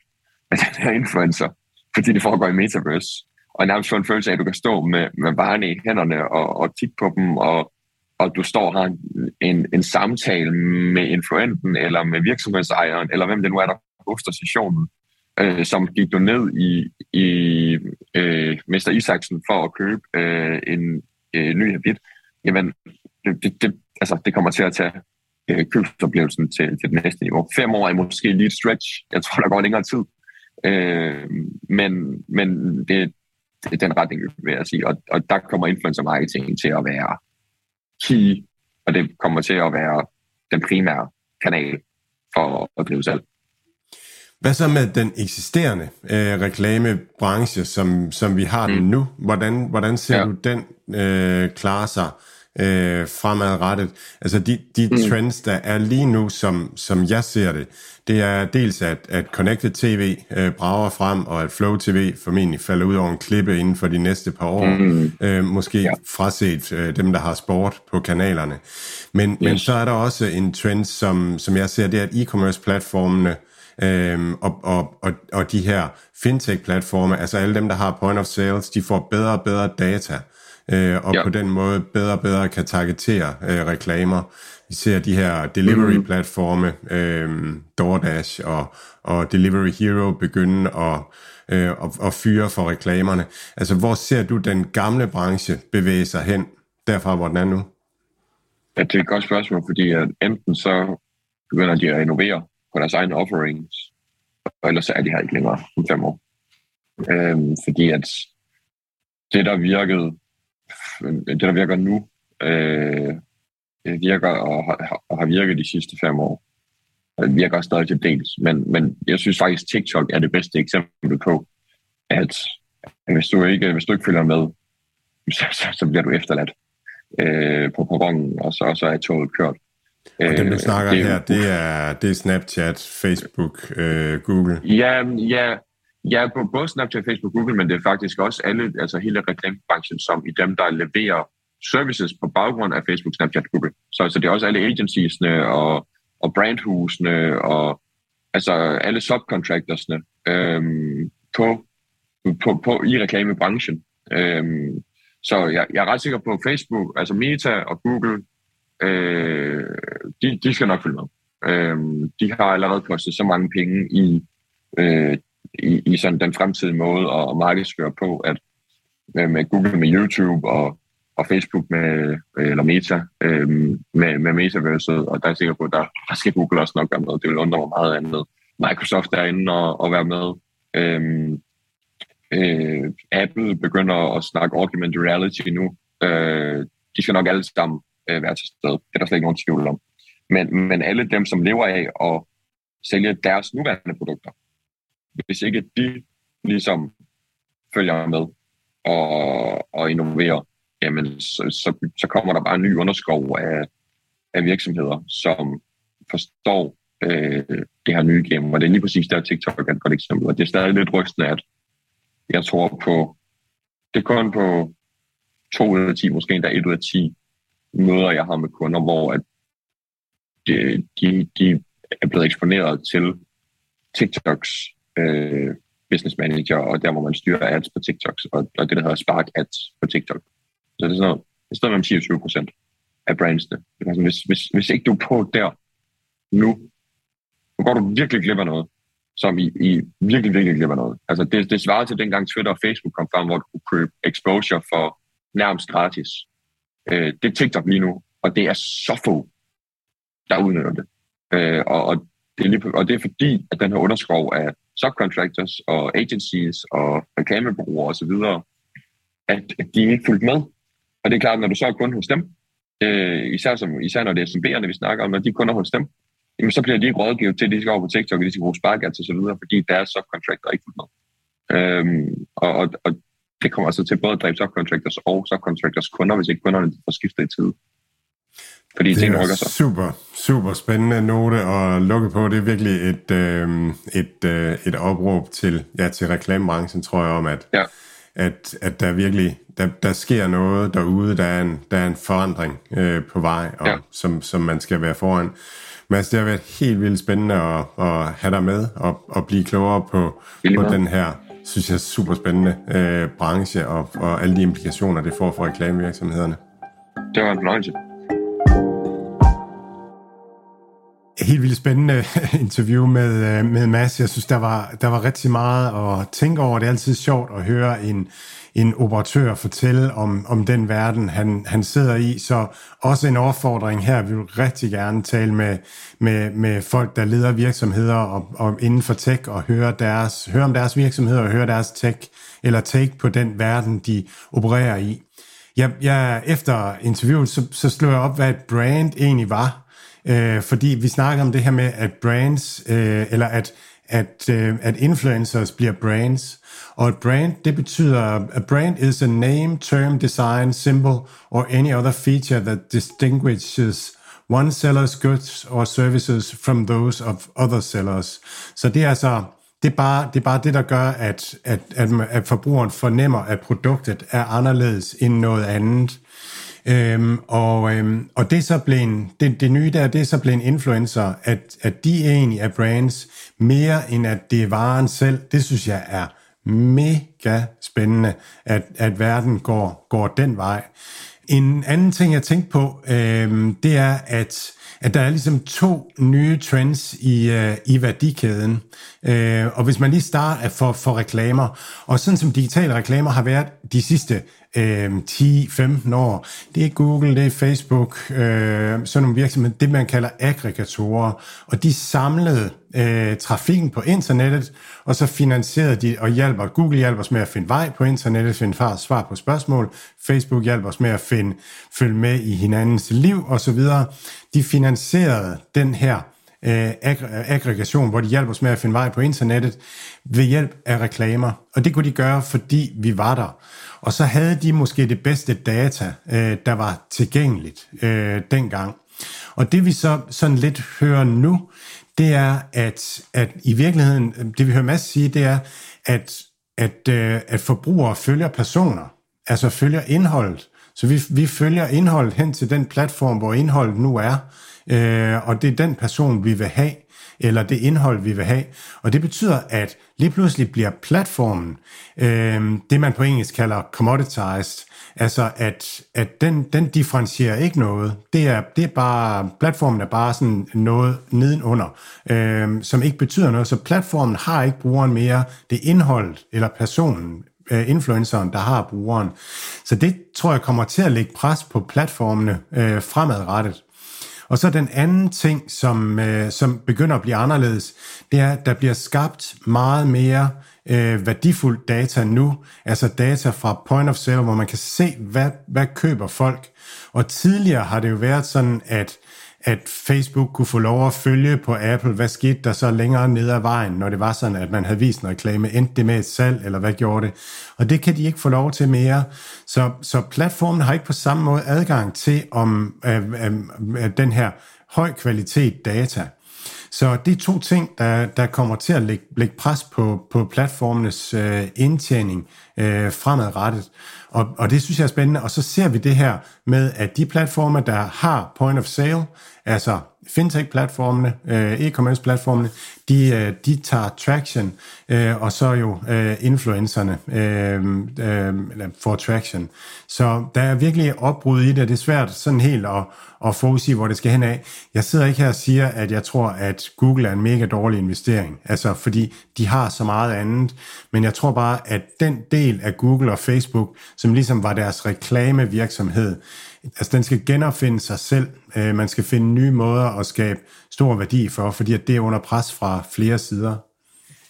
af den her influencer, fordi det foregår i metaverse, og nærmest få en følelse af, at du kan stå med, med varerne i hænderne og, og kigge på dem, og, og du står og har en, en samtale med influenten, eller med virksomhedsejeren, eller hvem det nu er, der hoster sessionen, øh, som gik jo ned i, i øh, Mester Isaksen for at købe øh, en øh, ny habit, jamen det, det, det, altså, det kommer til at tage øh, købsoplevelsen til, til det næste niveau. Fem år er måske lige et stretch. Jeg tror, der går længere tid. Øh, men men det, det er den retning, vil jeg sige. Og, og der kommer influencer marketing til at være key, og det kommer til at være den primære kanal for at drive salg. Hvad så med den eksisterende øh, reklamebranche, som, som vi har mm. den nu? Hvordan, hvordan ser ja. du den øh, klare sig øh, fremadrettet? Altså de, de mm. trends, der er lige nu, som, som jeg ser det, det er dels, at, at Connected TV øh, brager frem, og at Flow TV formentlig falder ud over en klippe inden for de næste par år. Mm. Øh, måske ja. fraset øh, dem, der har sport på kanalerne. Men, yes. men så er der også en trend, som, som jeg ser, det er, at e-commerce-platformene Øhm, og, og, og, og de her fintech-platforme, altså alle dem, der har point of sales, de får bedre og bedre data, øh, og ja. på den måde bedre og bedre kan targetere øh, reklamer. Vi ser de her delivery-platforme, øh, DoorDash og, og Delivery Hero begynde at, øh, at, at fyre for reklamerne. Altså, hvor ser du den gamle branche bevæge sig hen, derfra hvor den er nu? Ja, det er et godt spørgsmål, fordi at enten så begynder de at innovere på deres egne offerings, og ellers er de her ikke længere om fem år. Øhm, fordi at det, der virkede, det, der virker nu, øh, virker og har, og har virket de sidste fem år, det virker stadig til dels. Men, men jeg synes faktisk, TikTok er det bedste eksempel på, at hvis du ikke, hvis du ikke følger med, så, så, så bliver du efterladt øh, på perronen, og så, så er toget kørt. Og dem, du øh, snakker det, her, det er, det er Snapchat, Facebook, øh, Google? Ja, ja, ja, både Snapchat, Facebook, Google, men det er faktisk også alle, altså hele reklamebranchen, som i dem, der leverer services på baggrund af Facebook, Snapchat, Google. Så, så det er også alle agenciesne og, og brandhusene og altså alle subcontractorsne øhm, på, på, på, i reklamebranchen. Øhm, så jeg, jeg er ret sikker på, at Facebook, altså Meta og Google, øh, de, de skal nok følge med. Øh, de har allerede kostet så mange penge i, øh, i, i sådan den fremtidige måde at, at markedsføre på, at øh, med Google med YouTube og, og Facebook med, øh, eller Meta øh, med, med Metaverset, og der er sikker på, at der, der skal Google også nok være med. Det vil undre mig meget andet. Microsoft er inde og, og være med. Øhm, øh, Apple begynder at snakke augmented reality nu. Øh, de skal nok alle sammen øh, være til stede. Det er der slet ikke nogen tvivl om. Men, men alle dem, som lever af at sælge deres nuværende produkter, hvis ikke de ligesom følger med og, og innoverer, jamen så, så, så kommer der bare en ny underskov af, af virksomheder, som forstår øh, det her nye game. Og det er lige præcis der TikTok er et godt eksempel. Og det er stadig lidt rystende, at jeg tror på, det er kun på 2 ud af 10, måske endda 1 ud af 10 møder, jeg har med kunder, hvor at de, de, de er blevet eksponeret til TikToks øh, business manager, og der, hvor man styrer ads på TikToks, og, og det, der hedder Spark Ads på TikTok. Så det er sådan noget, det står mellem 10-20 procent af brandsene. Altså, hvis, hvis, hvis ikke du er på der nu, så går du virkelig glip af noget, som I, I virkelig, virkelig glip af noget. Altså, det, det svarer til dengang Twitter og Facebook kom frem, hvor du kunne købe exposure for nærmest gratis. Øh, det er TikTok lige nu, og det er så få, der udnytter det. Øh, og, og, det er lige, og det er fordi, at den her underskov af subcontractors og agencies og reklamebureauer osv., at, at de ikke fulgt med. Og det er klart, når du så er kun hos dem, øh, især, som, især når det er SMB'erne, vi snakker om, når de kunder hos dem, jamen så bliver de ikke rådgivet til, at de skal over på TikTok, og de skal bruge Sparkats og så videre, fordi deres subcontractor ikke fulgt med. Øhm, og, og, og det kommer altså til både at dræbe subcontractors og subcontractors kunder, hvis ikke kunderne får skiftet i tid. Fordi det tingene er rykker sig. super, super spændende note at lukke på. Det er virkelig et, øh, et, øh, et opråb til, ja, til reklamebranchen, tror jeg, om at, Ja. at, at der virkelig der, der sker noget derude. Der er en, der er en forandring øh, på vej, og, Ja. som, som man skal være foran. Mads, det har været helt vildt spændende at, at have dig med og, og blive klogere på, på den her, synes jeg, super spændende øh, branche og, og alle de implikationer, det får for reklamevirksomhederne. Det var en fornøjelse. Helt vildt spændende interview med, øh, med Mads. Jeg synes, der var, der var rigtig meget at tænke over. Det er altid sjovt at høre en, en operatør fortælle om, om den verden, han, han sidder i. Så også en opfordring her. Vi vil rigtig gerne tale med, med, med folk, der leder virksomheder og, og inden for tech og høre, deres, høre om deres virksomheder og høre deres tech eller take på den verden, de opererer i. Jeg, jeg, efter interviewet, så, så slog jeg op, hvad et brand egentlig var. Øh, fordi vi snakker om det her med, at brands, øh, eller at, at, øh, at influencers bliver brands. Og et brand, det betyder, a brand is a name, term, design, symbol, or any other feature that distinguishes one seller's goods or services from those of other sellers. Så det er altså, det er bare det, er bare det der gør, at, at, at, at forbrugeren fornemmer, at produktet er anderledes end noget andet. Øhm, og, øhm, og det er så blevet, det, det nye der, det er så blevet influencer, at, at de egentlig er brands mere end at det er varen selv. Det synes jeg er mega spændende, at, at verden går, går den vej. En anden ting, jeg tænkte på, øhm, det er, at, at der er ligesom to nye trends i, øh, i værdikæden. Øh, og hvis man lige starter for, for reklamer, og sådan som digitale reklamer har været de sidste øh, 10-15 år, det er Google, det er Facebook, øh, sådan nogle virksomheder, det man kalder aggregatorer, og de samlede øh, trafikken på internettet, og så finansierede de og hjælper. Google hjælper os med at finde vej på internettet, finde far, svar på spørgsmål. Facebook hjælper os med at finde, følge med i hinandens liv osv. De finansierede den her øh, aggregation, hvor de hjalp os med at finde vej på internettet ved hjælp af reklamer. Og det kunne de gøre, fordi vi var der. Og så havde de måske det bedste data, øh, der var tilgængeligt øh, dengang. Og det vi så sådan lidt hører nu, det er, at, at i virkeligheden, det vi hører Mads sige, det er, at, at, øh, at forbrugere følger personer, altså følger indholdet. Så vi, vi følger indholdet hen til den platform, hvor indholdet nu er, øh, og det er den person, vi vil have, eller det indhold, vi vil have. Og det betyder, at lige pludselig bliver platformen øh, det, man på engelsk kalder commoditized, altså at, at den, den differentierer ikke noget. Det er, det er bare, platformen er bare sådan noget nedenunder, øh, som ikke betyder noget. Så platformen har ikke brugeren mere. Det er indholdet eller personen, øh, influenceren, der har brugeren. Så det tror jeg kommer til at lægge pres på platformene øh, fremadrettet. Og så den anden ting, som, øh, som begynder at blive anderledes, det er, at der bliver skabt meget mere øh, værdifuld data nu, altså data fra point of sale, hvor man kan se, hvad, hvad køber folk. Og tidligere har det jo været sådan, at at Facebook kunne få lov at følge på Apple, hvad skete der så længere ned ad vejen, når det var sådan, at man havde vist en reklame, endte det med et salg, eller hvad gjorde det? Og det kan de ikke få lov til mere. Så, så platformen har ikke på samme måde adgang til om øh, øh, øh, den her høj kvalitet data. Så det er to ting, der, der kommer til at lægge, lægge pres på, på platformenes øh, indtjening øh, fremadrettet. Og, og det synes jeg er spændende. Og så ser vi det her med, at de platforme, der har point of sale, altså fintech-platformene, øh, e-commerce-platformene, de, øh, de tager traction, øh, og så jo influencerne får traction. Så der er virkelig opbrud i det, det er svært sådan helt at, at forudsige, hvor det skal hen af. Jeg sidder ikke her og siger, at jeg tror, at Google er en mega dårlig investering, altså fordi de har så meget andet, men jeg tror bare, at den del af Google og Facebook, som ligesom var deres reklamevirksomhed, altså den skal genopfinde sig selv. Øh, man skal finde nye måder at skabe stor værdi for, fordi at det er under pres fra flere sider.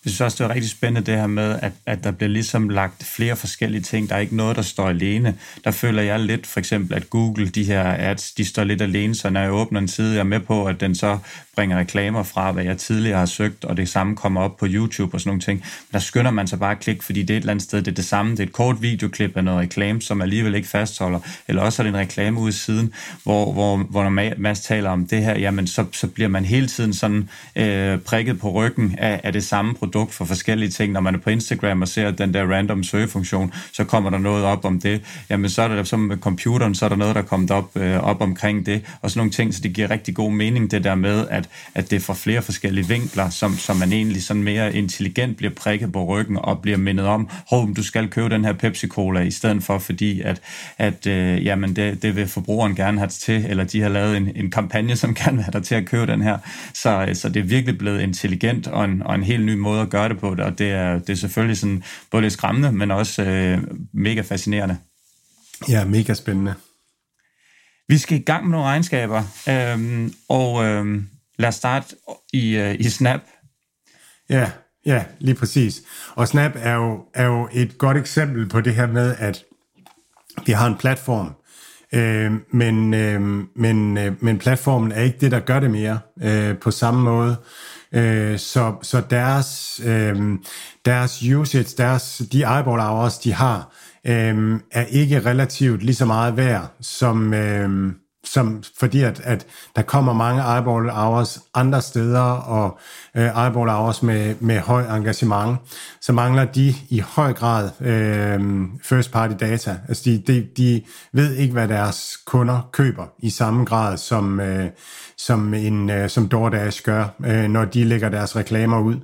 Jeg synes også, det er rigtig spændende det her med, at, at der bliver ligesom lagt flere forskellige ting. Der er ikke noget, der står alene. Der føler jeg lidt for eksempel, at Google, de her ads, de står lidt alene, så når jeg åbner en side, jeg er med på, at den så bringer reklamer fra, hvad jeg tidligere har søgt, og det samme kommer op på YouTube og sådan nogle ting. Men der skynder man sig bare at klikke, fordi det er et eller andet sted, det er det samme. Det er et kort videoklip af noget reklame, som alligevel ikke fastholder. Eller også er det en reklame ude i siden, hvor, hvor, hvor når Mads taler om det her, jamen så, så bliver man hele tiden sådan øh, prikket på ryggen af, af det samme produkt for forskellige ting. Når man er på Instagram og ser den der random søgefunktion, så kommer der noget op om det. Jamen så er der som med computeren, så er der noget, der er kommet op, øh, op omkring det, og sådan nogle ting, så det giver rigtig god mening, det der med, at at, det er fra flere forskellige vinkler, som, som man egentlig sådan mere intelligent bliver prikket på ryggen og bliver mindet om, hov, du skal købe den her Pepsi-Cola i stedet for, fordi at, at øh, jamen det, det vil forbrugeren gerne have til, eller de har lavet en, en kampagne, som kan have dig til at købe den her. Så, øh, så det er virkelig blevet intelligent og en, og en helt ny måde at gøre det på, og det er, det er selvfølgelig sådan både lidt skræmmende, men også øh, mega fascinerende. Ja, mega spændende. Vi skal i gang med nogle regnskaber, øhm, og øhm, Lad os starte i, uh, i Snap. Ja, ja, lige præcis. Og Snap er jo, er jo et godt eksempel på det her med, at vi har en platform, øh, men, øh, men, øh, men platformen er ikke det, der gør det mere øh, på samme måde. Øh, så, så deres, øh, deres usage, deres, de eyeball hours, de har, øh, er ikke relativt lige så meget værd som... Øh, som, fordi at, at der kommer mange eyeball hours andre steder, og øh, eyeball hours med, med høj engagement, så mangler de i høj grad øh, first party data. Altså de, de, de ved ikke, hvad deres kunder køber i samme grad, som, øh, som, en, øh, som DoorDash gør, øh, når de lægger deres reklamer ud.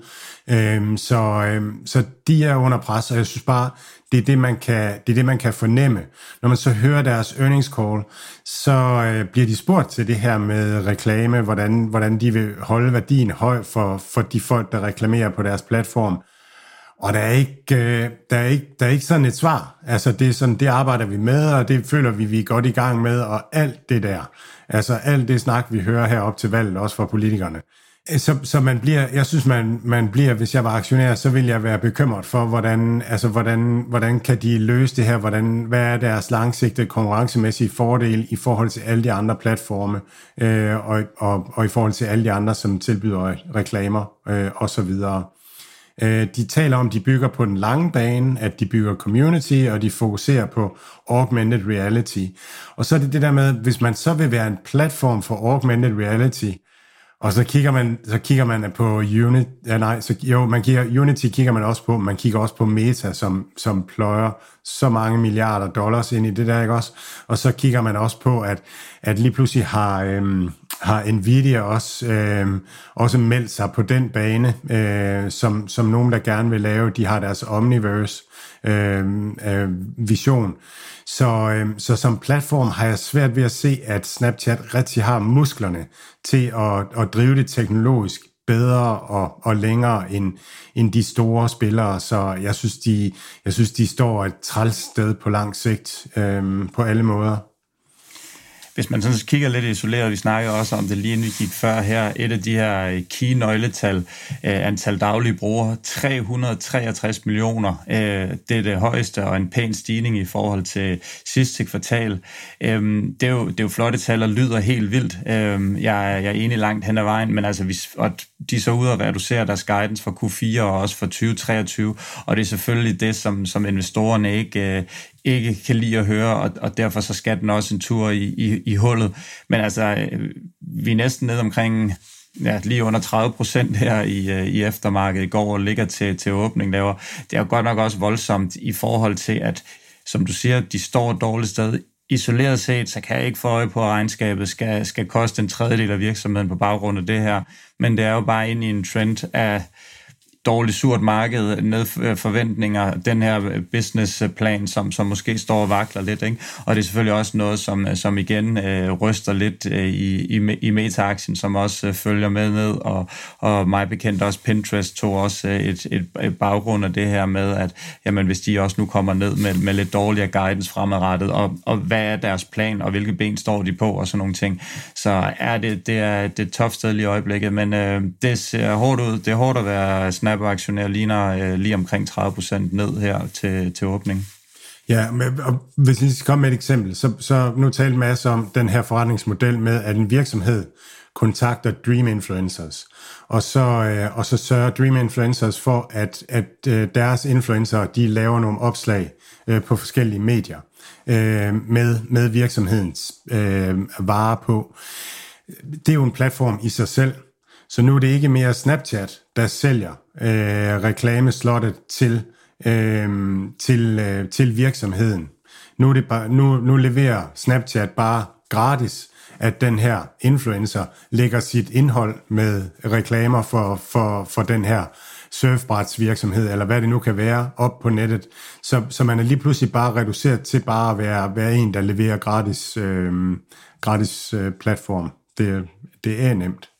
Øh, så, øh, så de er under pres, og jeg synes bare, det er det, man kan, det er det, man kan fornemme. Når man så hører deres earnings call, så øh, bliver de spurgt til det her med reklame, hvordan, hvordan de vil holde værdien høj for, for de folk, der reklamerer på deres platform. Og der er ikke, øh, der er ikke, der er ikke sådan et svar. Altså det er sådan, det arbejder vi med, og det føler vi, vi er godt i gang med, og alt det der. Altså alt det snak, vi hører her op til valget, også fra politikerne. Øh, så, så man bliver, jeg synes, man, man bliver, hvis jeg var aktionær, så vil jeg være bekymret for, hvordan, altså, hvordan, hvordan kan de løse det her, hvordan, hvad er deres langsigtede konkurrencemæssige fordel i forhold til alle de andre platforme, øh, og, og, og i forhold til alle de andre, som tilbyder reklamer øh, osv. Øh, de taler om, at de bygger på den lange bane, at de bygger community, og de fokuserer på augmented reality. Og så er det det der med, hvis man så vil være en platform for augmented reality, og så kigger man, så kigger man på Unity, ja, nej, så, jo, man kigger, Unity kigger man også på, man kigger også på Meta, som, som pløjer så mange milliarder dollars ind i det der, ikke også? Og så kigger man også på, at, at lige pludselig har, øhm, har Nvidia også, øh, også meldt sig på den bane, øh, som, som nogen, der gerne vil lave, de har deres Omniverse øh, øh, vision. Så, øh, så som platform har jeg svært ved at se, at Snapchat rigtig har musklerne til at, at drive det teknologisk bedre og, og længere end, end de store spillere, så jeg synes, de, jeg synes, de står et træls sted på lang sigt øh, på alle måder hvis man sådan kigger lidt isoleret, vi snakker også om det lige nu gik før her, et af de her øh, key nøgletal, øh, antal daglige brugere, 363 millioner. Øh, det er det højeste og en pæn stigning i forhold til sidste kvartal. Øhm, det, er jo, det er jo flotte tal og lyder helt vildt. Øhm, jeg jeg, jeg er enig langt hen ad vejen, men altså, hvis, og de så ud at reducere deres guidance for Q4 og også for 2023, og det er selvfølgelig det, som, som investorerne ikke, ikke kan lide at høre, og, og derfor så skal den også en tur i, i, i hullet. Men altså, øh, vi er næsten ned omkring ja, lige under 30 procent her i, øh, i eftermarkedet i går og ligger til, til åbning laver. Det er jo godt nok også voldsomt i forhold til, at som du siger, de står et dårligt sted isoleret set, så kan jeg ikke få øje på, at regnskabet skal, skal koste en tredjedel af virksomheden på baggrund af det her. Men det er jo bare ind i en trend af dårligt surt marked, ned øh, forventninger, den her øh, businessplan, som, som måske står og vakler lidt. Ikke? Og det er selvfølgelig også noget, som, øh, som igen øh, ryster lidt øh, i, i, i meta-aktien, som også øh, følger med ned, og, og mig bekendt også Pinterest tog også øh, et, et, et baggrund af det her med, at jamen, hvis de også nu kommer ned med, med lidt dårligere guidance fremadrettet, og, og hvad er deres plan, og hvilke ben står de på, og sådan nogle ting, så er det, det er det er et sted lige i øjeblikket, men øh, det ser hårdt ud. Det er hårdt at være snart Snapper-aktionær ligner øh, lige omkring 30 procent ned her til, til åbning. Ja, men, og hvis vi skal komme med et eksempel, så, så nu talte masse om den her forretningsmodel med, at en virksomhed kontakter Dream Influencers, og så, øh, og så sørger Dream Influencers for, at, at øh, deres influencer, de laver nogle opslag øh, på forskellige medier øh, med, med virksomhedens øh, varer på. Det er jo en platform i sig selv, så nu er det ikke mere Snapchat, der sælger øh, reklameslottet til, øh, til, øh, til virksomheden. Nu, er det bare, nu, nu leverer Snapchat bare gratis, at den her influencer lægger sit indhold med reklamer for, for, for den her surfbrætsvirksomhed, eller hvad det nu kan være, op på nettet. Så, så man er lige pludselig bare reduceret til bare at være, være en, der leverer gratis, øh, gratis øh, platform. Det, det er nemt.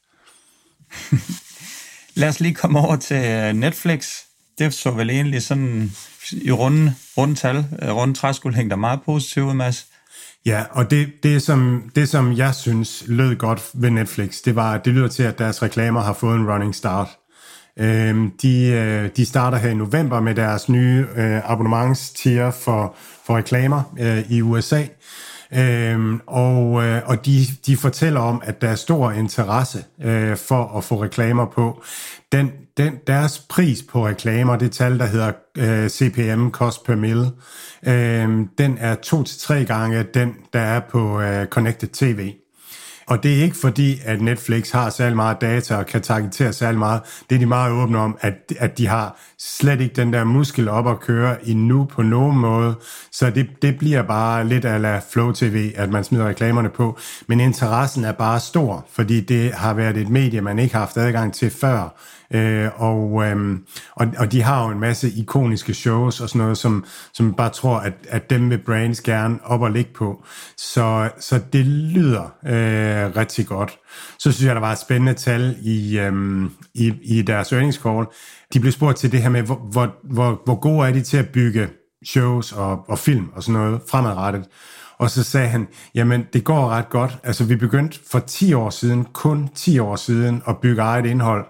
Lad os lige komme over til øh, Netflix. Det så vel egentlig sådan i runde, runde tal, øh, runde træskuld hængte meget positivt ud, Mads. Ja, og det, det, som, det, som jeg synes lød godt ved Netflix, det var, at det lyder til, at deres reklamer har fået en running start. Øhm, de, øh, de starter her i november med deres nye øh, abonnementstier for, for reklamer øh, i USA. Øhm, og øh, og de, de fortæller om, at der er stor interesse øh, for at få reklamer på. Den, den, deres pris på reklamer, det tal, der hedder øh, CPM, cost per mil, øh, den er to til tre gange den, der er på øh, Connected TV. Og det er ikke fordi, at Netflix har særlig meget data og kan targetere særlig meget. Det er de meget åbne om, at, at de har slet ikke den der muskel op at køre endnu på nogen måde. Så det, det bliver bare lidt af Flow TV, at man smider reklamerne på. Men interessen er bare stor, fordi det har været et medie, man ikke har haft adgang til før. Øh, og, øh, og, og de har jo en masse ikoniske shows og sådan noget, som, som bare tror, at, at dem vil brands gerne op og ligge på. Så, så det lyder øh, rigtig godt. Så synes jeg, der var et spændende tal i, øh, i, i deres earnings call. De blev spurgt til det her med, hvor, hvor, hvor, hvor gode er de til at bygge shows og, og film og sådan noget fremadrettet. Og så sagde han, jamen det går ret godt. Altså vi begyndte for 10 år siden, kun 10 år siden, at bygge eget indhold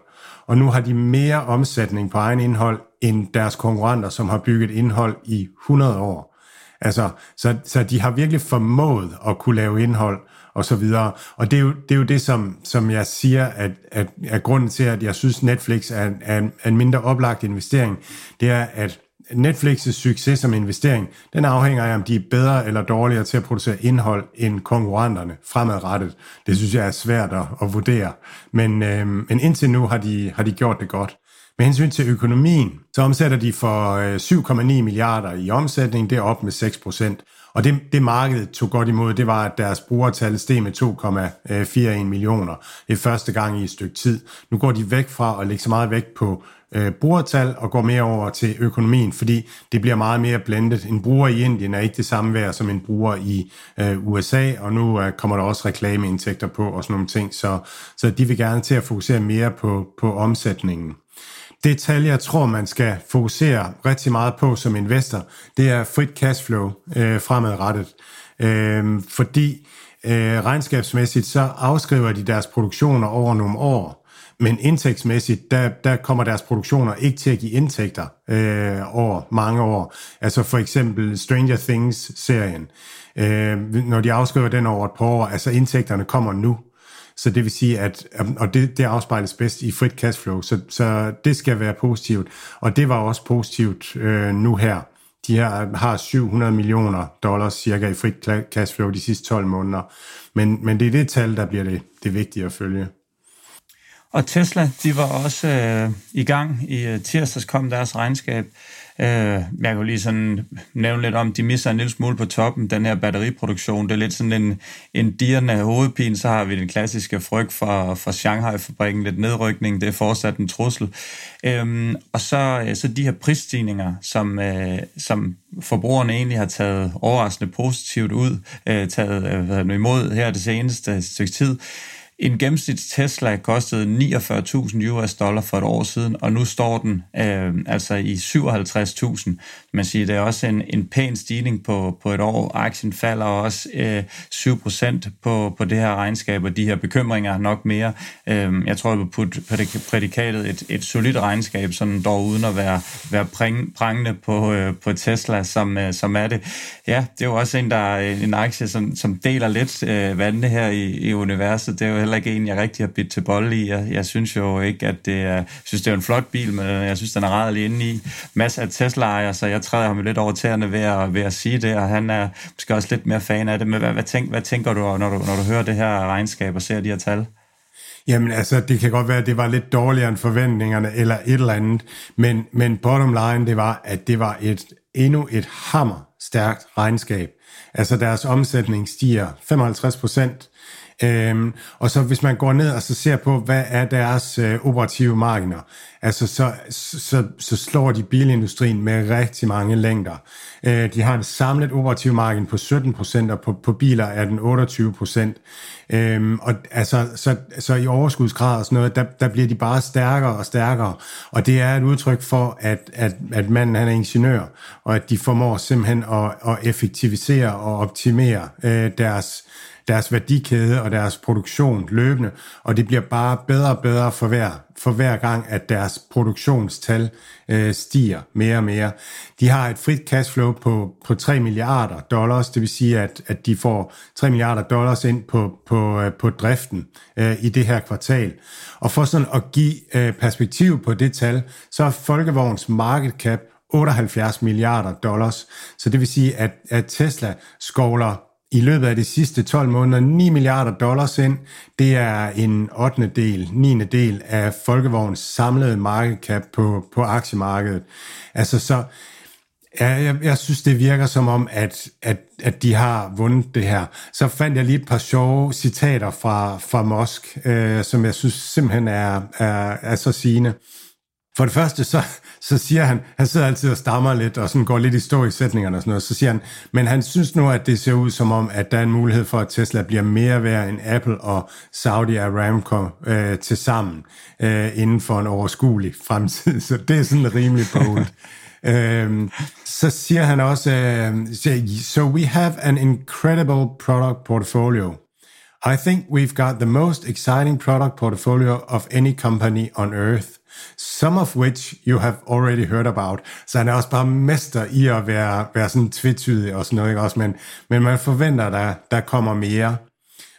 og nu har de mere omsætning på egen indhold end deres konkurrenter, som har bygget indhold i 100 år. Altså, så, så de har virkelig formået at kunne lave indhold og så videre. Og det er jo det, er jo det som, som jeg siger, at, at, at grunden til, at jeg synes, Netflix er, er, er en mindre oplagt investering, det er, at Netflix' succes som investering, den afhænger af, om de er bedre eller dårligere til at producere indhold end konkurrenterne fremadrettet. Det synes jeg er svært at, at vurdere. Men, øh, men indtil nu har de, har de gjort det godt. Med hensyn til økonomien, så omsætter de for øh, 7,9 milliarder i omsætning, det er op med 6 procent. Og det, det markedet tog godt imod, det var, at deres brugertal steg med 2,41 millioner. Det er første gang i et stykke tid. Nu går de væk fra at lægge så meget vægt på øh, brugertal og går mere over til økonomien, fordi det bliver meget mere blendet. En bruger i Indien er ikke det samme værd som en bruger i øh, USA, og nu øh, kommer der også reklameindtægter på og sådan nogle ting, så, så de vil gerne til at fokusere mere på, på omsætningen. Det tal, jeg tror, man skal fokusere rigtig meget på som investor, det er frit cashflow øh, fremadrettet. Øh, fordi øh, regnskabsmæssigt, så afskriver de deres produktioner over nogle år, men indtægtsmæssigt, der, der kommer deres produktioner ikke til at give indtægter øh, over mange år. Altså for eksempel Stranger Things-serien. Øh, når de afskriver den over et par år, altså indtægterne kommer nu. Så det vil sige, at og det, det afspejles bedst i frit cashflow, så, så det skal være positivt. Og det var også positivt øh, nu her. De her har 700 millioner dollars cirka i frit cashflow de sidste 12 måneder. Men, men det er det tal, der bliver det, det vigtige at følge. Og Tesla, de var også øh, i gang. I øh, tirsdags kom deres regnskab. Øh, jeg kan lige sådan nævne lidt om, de misser en lille smule på toppen, den her batteriproduktion. Det er lidt sådan en, en dirrende hovedpine. Så har vi den klassiske frygt for, for Shanghai-fabrikken, lidt nedrykning. Det er fortsat en trussel. Øh, og så, øh, så de her prisstigninger, som, øh, som forbrugerne egentlig har taget overraskende positivt ud, øh, taget øh, imod her det seneste stykke tid, en gennemsnits Tesla kostede 49.000 US dollar for et år siden, og nu står den øh, altså i 57.000. Man siger, det er også en, en pæn stigning på, på et år. Aktien falder også øh, 7% på, på det her regnskab, og de her bekymringer nok mere. Øh, jeg tror, jeg vil putte prædikatet et, et solidt regnskab, sådan dog uden at være, være præng, prangende på, øh, på Tesla, som, øh, som er det. Ja, det er jo også en, der er en aktie, som, som deler lidt øh, vandene her i, i universet. Det er jo heller ikke en, jeg rigtig har bidt til bold i. Jeg, jeg synes jo ikke, at det er... Jeg synes, det er en flot bil, men jeg synes, den er rædderlig inde i. Masser af Tesla-ejere, så jeg træder ham lidt over tæerne ved at, ved at sige det, og han er måske også lidt mere fan af det. Men hvad, hvad, tænk, hvad tænker du, når du, når du hører det her regnskab og ser de her tal? Jamen altså, det kan godt være, at det var lidt dårligere end forventningerne, eller et eller andet, men, men bottom line, det var, at det var et endnu et hammer stærkt regnskab. Altså deres omsætning stiger 55 procent Øhm, og så hvis man går ned og så ser på, hvad er deres øh, operative marginer, altså så, så, så slår de bilindustrien med rigtig mange længder. Øh, de har en samlet operativ margin på 17%, og på, på biler er den 28%. Øhm, og altså, så, så i overskudsgrad og sådan noget, der, der bliver de bare stærkere og stærkere. Og det er et udtryk for, at, at, at manden han er ingeniør, og at de formår simpelthen at, at effektivisere og optimere øh, deres deres værdikæde og deres produktion løbende, og det bliver bare bedre og bedre for hver, for hver gang, at deres produktionstal øh, stiger mere og mere. De har et frit cashflow på, på 3 milliarder dollars, det vil sige, at, at de får 3 milliarder dollars ind på, på, øh, på driften øh, i det her kvartal. Og for sådan at give øh, perspektiv på det tal, så er Folkevogns market cap 78 milliarder dollars. Så det vil sige, at, at Tesla skovler i løbet af de sidste 12 måneder 9 milliarder dollars ind. Det er en 8. del, 9. del af Folkevogns samlede market cap på, på aktiemarkedet. Altså så, ja, jeg, jeg synes, det virker som om, at, at, at de har vundet det her. Så fandt jeg lige et par sjove citater fra, fra Musk, øh, som jeg synes simpelthen er, er, er så sigende. For det første, så, så siger han, han sidder altid og stammer lidt, og sådan går lidt i stå i sætningerne og sådan noget, så siger han, men han synes nu, at det ser ud som om, at der er en mulighed for, at Tesla bliver mere værd end Apple og Saudi Aramco øh, til sammen øh, inden for en overskuelig fremtid. Så det er sådan rimelig bold. øhm, så siger han også, øh, so we have an incredible product portfolio. I think we've got the most exciting product portfolio of any company on earth some of which you have already heard about. Så han er også bare mester i at være, være sådan tvetydig og sådan noget, ikke også? Men, men man forventer, at der, der kommer mere.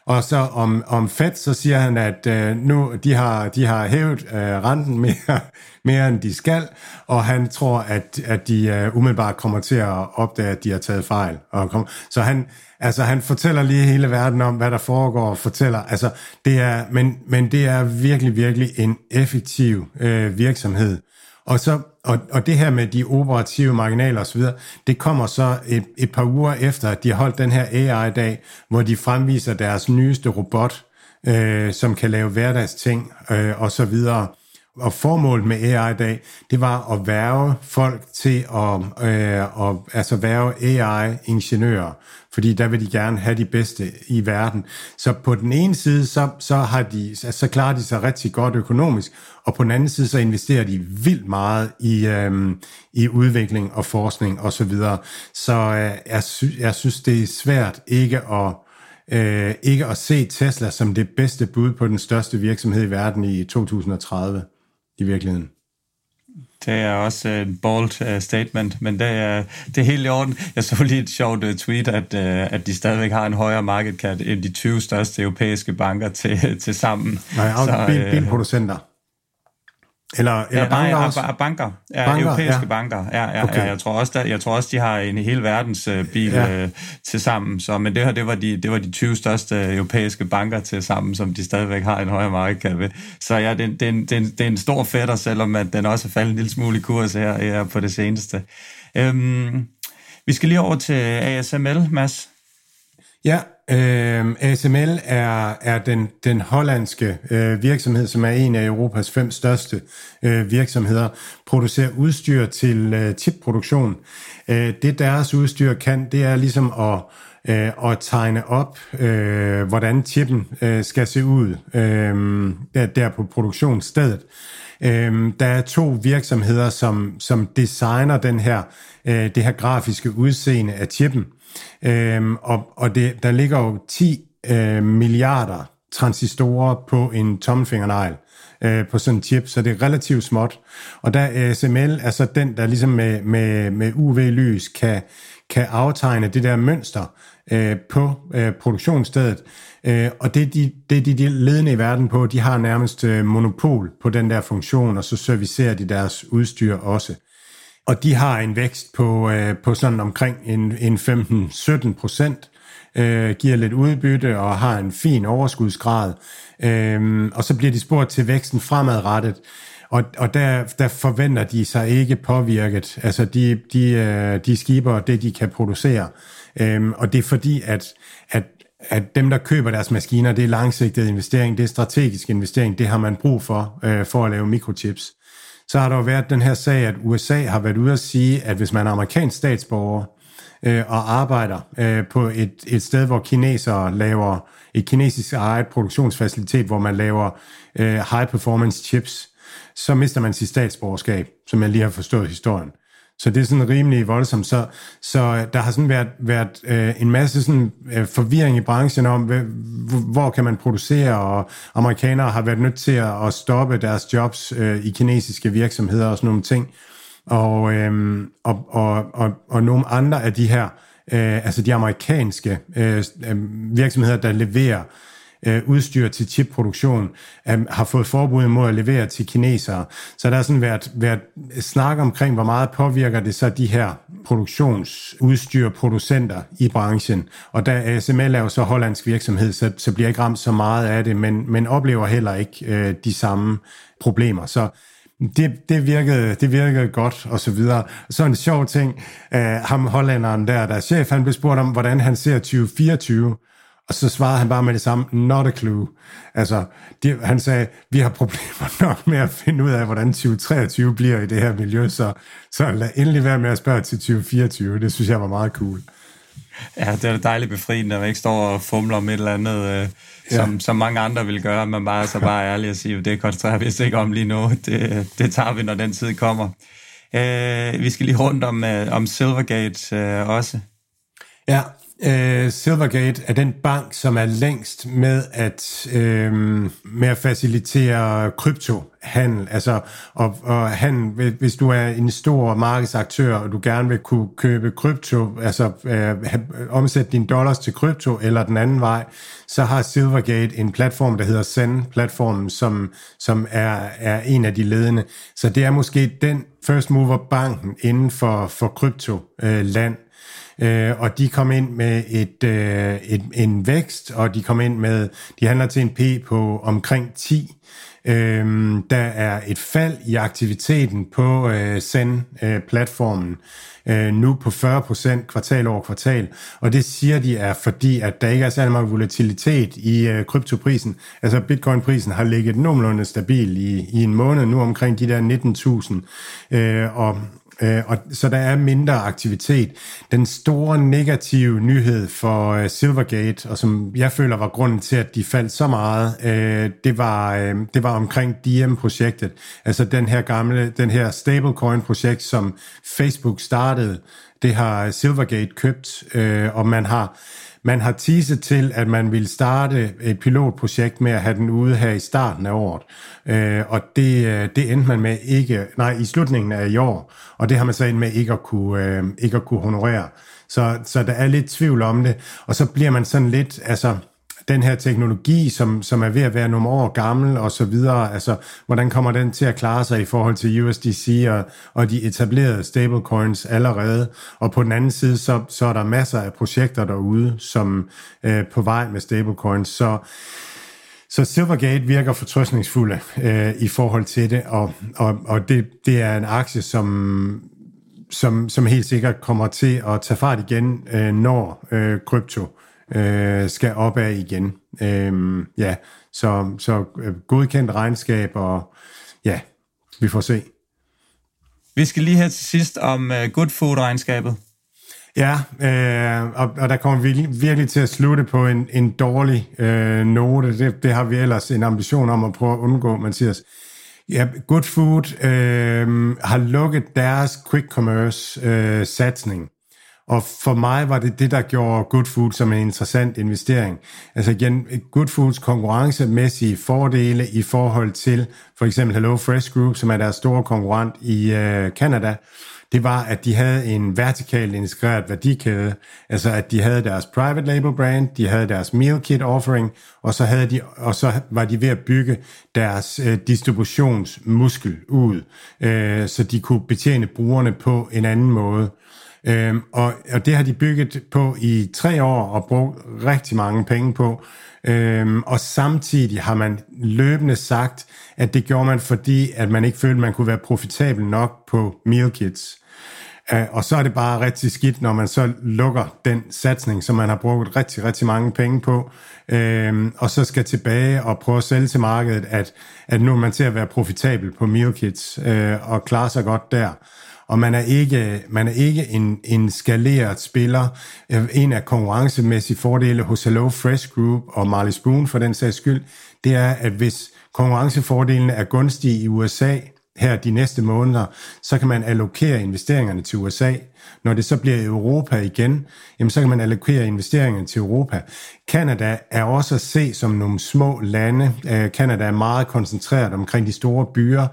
Og så om, om Fed, så siger han, at øh, nu de har, de har hævet øh, renten mere, mere, end de skal, og han tror, at, at de øh, umiddelbart kommer til at opdage, at de har taget fejl. Og kom, så han, altså, han fortæller lige hele verden om, hvad der foregår, og fortæller, altså, det er, men, men det er virkelig, virkelig en effektiv øh, virksomhed. Og, så, og, og det her med de operative marginaler osv., det kommer så et, et par uger efter, at de har holdt den her AI-dag, hvor de fremviser deres nyeste robot, øh, som kan lave hverdagsting øh, og så videre. Og formålet med AI i dag, det var at værve folk til at, øh, at altså værve AI-ingeniører, fordi der vil de gerne have de bedste i verden. Så på den ene side, så, så, har de, så klarer de sig rigtig godt økonomisk, og på den anden side, så investerer de vildt meget i, øh, i udvikling og forskning osv. Så, videre. så øh, jeg, sy- jeg synes, det er svært ikke at øh, ikke at se Tesla som det bedste bud på den største virksomhed i verden i 2030 i virkeligheden. Det er også en bold uh, statement, men det er, det er helt i orden. Jeg så lige et sjovt uh, tweet, at, at de stadigvæk har en højere market cap end de 20 største europæiske banker til, til sammen. Nej, og så, bil, bilproducenter. Eller, eller ja, banker nej, også? banker. Ja, banker, europæiske ja. banker. Ja, ja, Okay. ja, jeg, tror også, der, jeg tror også, de har en hel verdens øh, bil Ja. øh, til sammen. Så, men det her, det var, de, det var de 20 største øh, europæiske banker til sammen, som de stadigvæk har en højere markedskab ved. Så ja, det, det, det, en- det er en stor fætter, selvom at den også er faldet en lille smule i kurs her, her på det seneste. Øhm, vi skal lige over til ASML, Mads. Ja, øh, ASML er, er den, den hollandske øh, virksomhed, som er en af Europas fem største øh, virksomheder, producerer udstyr til øh, chip-produktion. Øh, det deres udstyr kan, det er ligesom at, øh, at tegne op, øh, hvordan chippen øh, skal se ud øh, der, der på produktionsstedet. Øh, der er to virksomheder, som, som designer den her, øh, det her grafiske udseende af chippen. Øhm, og og det, der ligger jo 10 øh, milliarder transistorer på en tommelfingernegl øh, på sådan en chip, så det er relativt småt. Og der er så altså den, der ligesom med, med, med UV-lys kan, kan aftegne det der mønster øh, på øh, produktionsstedet. Øh, og det er, de, det er de, de ledende i verden på. De har nærmest øh, monopol på den der funktion, og så servicerer de deres udstyr også. Og de har en vækst på, øh, på sådan omkring en, en 15-17 procent, øh, giver lidt udbytte og har en fin overskudsgrad. Øh, og så bliver de spurgt til væksten fremadrettet, og, og der, der forventer de sig ikke påvirket. Altså de, de, øh, de skiber det, de kan producere. Øh, og det er fordi, at, at at dem, der køber deres maskiner, det er langsigtet investering, det er strategisk investering, det har man brug for, øh, for at lave mikrochips så har der jo været den her sag, at USA har været ude at sige, at hvis man er amerikansk statsborger øh, og arbejder øh, på et, et sted, hvor kinesere laver et kinesisk eget produktionsfacilitet, hvor man laver øh, high performance chips, så mister man sit statsborgerskab, som jeg lige har forstået historien. Så det er sådan rimelig voldsomt. Så, så der har sådan været, været øh, en masse sådan, øh, forvirring i branchen om, hvad, hvor kan man producere, og amerikanere har været nødt til at, at stoppe deres jobs øh, i kinesiske virksomheder og sådan nogle ting. Og, øh, og, og, og, og nogle andre af de her, øh, altså de amerikanske øh, øh virksomheder, der leverer øh, udstyr til chipproduktion, øh, har fået forbud mod at levere til kinesere. Så der har sådan været, været snak omkring, hvor meget påvirker det så de her produktionsudstyrproducenter i branchen. Og da ASML er jo så hollandsk virksomhed, så, så bliver jeg ikke ramt så meget af det, men, men oplever heller ikke øh, de samme problemer. Så det, det, virkede, det virkede godt, og så videre. Så en sjov ting, øh, ham hollænderen der, der er chef, han blev spurgt om, hvordan han ser 2024, og så svarede han bare med det samme, not a clue. Altså, de, han sagde, vi har problemer nok med at finde ud af, hvordan 2023 bliver i det her miljø, så, så lad endelig være med at spørge til 2024. Det synes jeg var meget cool. Ja, det er dejligt befriende, at man ikke står og fumler om et eller andet, øh, som, ja. som mange andre vil gøre. Man bare så bare ærlig og sige, det koncentrerer vi os ikke om lige nu. Det, det tager vi, når den tid kommer. Øh, vi skal lige rundt om, øh, om Silvergate øh, også. Ja, øh, Silvergate er den bank, som er længst med at, øh, med at facilitere kryptohandel. Altså, og, og handel, hvis du er en stor markedsaktør, og du gerne vil kunne købe krypto, altså øh, omsætte dine dollars til krypto, eller den anden vej, så har Silvergate en platform, der hedder Zen-platformen, som, som er, er en af de ledende. Så det er måske den first mover banken inden for, for krypto-land. Øh, Øh, og de kom ind med et, øh, et, en vækst, og de kom ind med, de handler til en P på omkring 10. Øh, der er et fald i aktiviteten på øh, Zen-platformen, øh, nu på 40% kvartal over kvartal, og det siger de er fordi, at der ikke er særlig meget volatilitet i øh, kryptoprisen. Altså bitcoin-prisen har ligget nogenlunde stabil i, i en måned, nu omkring de der 19.000, øh, og Øh, og, så der er mindre aktivitet. Den store negative nyhed for øh, Silvergate, og som jeg føler var grunden til, at de faldt så meget, øh, det, var, øh, det var omkring Diem-projektet. Altså den her gamle, den her stablecoin-projekt, som Facebook startede, det har Silvergate købt, øh, og man har man har teaset til, at man vil starte et pilotprojekt med at have den ude her i starten af året. Øh, og det, øh, det endte man med ikke, nej, i slutningen af i år, og det har man så endt med ikke at kunne, øh, ikke at kunne honorere. Så, så der er lidt tvivl om det, og så bliver man sådan lidt, altså, den her teknologi, som, som er ved at være nogle år gammel og så videre, altså hvordan kommer den til at klare sig i forhold til USDC og, og de etablerede stablecoins allerede, og på den anden side, så, så er der masser af projekter derude, som øh, på vej med stablecoins, så så Silvergate virker fortrøstningsfulde øh, i forhold til det, og, og, og det, det er en aktie, som, som, som helt sikkert kommer til at tage fart igen, øh, når øh, krypto øh, skal opad igen. Øh, ja, så, så øh, godkendt regnskab, og ja, vi får se. Vi skal lige her til sidst om uh, Good Food-regnskabet. Ja, øh, og, og der kommer vi virkelig til at slutte på en, en dårlig øh, note. Det, det har vi ellers en ambition om at prøve at undgå, Mathias. Ja, Good Food øh, har lukket deres quick commerce øh, satsning. Og for mig var det det, der gjorde Good Food som en interessant investering. Altså igen, Good Foods konkurrencemæssige fordele i forhold til for eksempel Hello Fresh Group, som er deres store konkurrent i øh, Canada, det var, at de havde en vertikalt integreret værdikæde, altså at de havde deres private label brand, de havde deres meal kit offering, og så, havde de, og så var de ved at bygge deres øh, distributionsmuskel ud, øh, så de kunne betjene brugerne på en anden måde. Øhm, og, og det har de bygget på i tre år og brugt rigtig mange penge på. Øhm, og samtidig har man løbende sagt, at det gjorde man, fordi at man ikke følte, man kunne være profitabel nok på meal kits. Øh, og så er det bare rigtig skidt, når man så lukker den satsning, som man har brugt rigtig, rigtig mange penge på, uh, og så skal tilbage og prøve at sælge til markedet, at, at nu er man til at være profitabel på meal kits øh, og klare sig godt der. Og man er ikke, man er ikke en, en skaleret spiller. Øh, en af konkurrencemæssige fordele hos Hello Fresh Group og Marley Spoon for den sags skyld, det er, at hvis konkurrencefordelene er gunstige i USA, her de næste måneder, så kan man allokere investeringerne til USA. Når det så bliver Europa igen, jamen så kan man allokere investeringerne til Europa. Kanada er også at se som nogle små lande. Øh, Kanada er meget koncentreret omkring de store byer,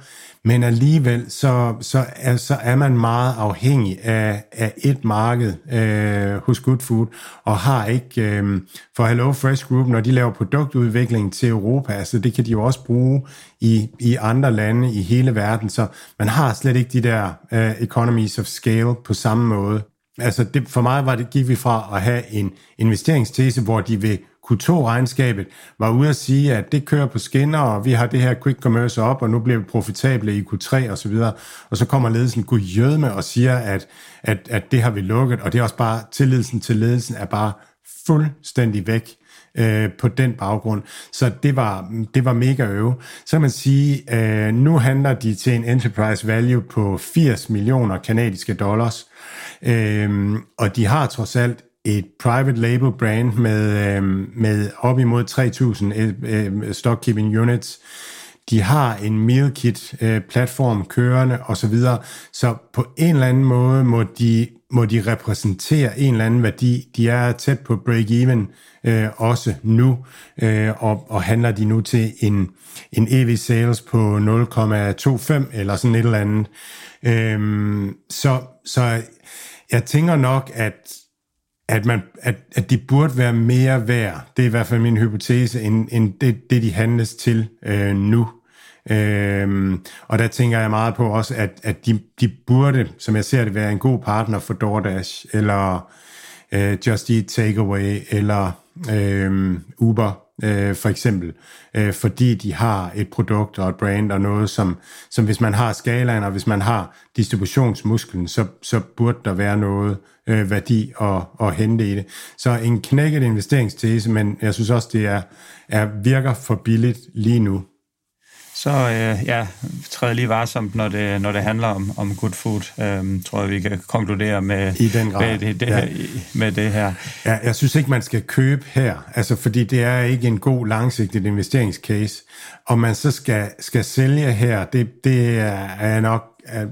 men alligevel så, så, er, så er man meget afhængig af, af et marked øh, hos Good Food, og har ikke, øh, for Hello Fresh Group, når de laver produktudvikling til Europa, altså det kan de jo også bruge i, i andre lande i hele verden, så man har slet ikke de der øh, economies of scale på samme måde. Altså det, for mig var det, gik vi fra at have en investeringstese, hvor de vil Q2-regnskabet var ude at sige, at det kører på skinner, og vi har det her quick commerce op, og nu bliver vi profitable i Q3 og så videre. Og så kommer ledelsen gud med og siger, at, at, at det har vi lukket, og det er også bare, tillidelsen til ledelsen er bare fuldstændig væk øh, på den baggrund. Så det var, det var mega øve. Så kan man sige, øh, nu handler de til en enterprise value på 80 millioner kanadiske dollars, øh, og de har trods alt et private label brand med, øh, med op imod 3.000 øh, øh stock keeping units. De har en meal kit øh, platform kørende osv. Så, så på en eller anden måde må de, må de repræsentere en eller anden værdi. De er tæt på break-even øh, også nu, øh, og, og handler de nu til en, en EV sales på 0,25 eller sådan et eller andet. Øh, så, så jeg tænker nok, at at, man, at, at de burde være mere værd, det er i hvert fald min hypotese, end, end det, det, de handles til øh, nu. Øhm, og der tænker jeg meget på også, at, at de, de burde, som jeg ser det, være en god partner for DoorDash, eller øh, Just Eat Takeaway, eller øh, Uber, øh, for eksempel, øh, fordi de har et produkt og et brand og noget, som, som hvis man har skalaen, og hvis man har distributionsmusklen, så, så burde der være noget øh, værdi at, at hente i det. Så en knækket investeringstese, men jeg synes også, det er, er virker for billigt lige nu. Så øh, ja, træder lige varsomt, når det, når det handler om, om good food, øh, tror jeg, vi kan konkludere med, I den grad. med, det, det, ja. med det her. Ja, jeg synes ikke, man skal købe her, altså fordi det er ikke en god langsigtet investeringscase. Og man så skal, skal sælge her, det, det er nok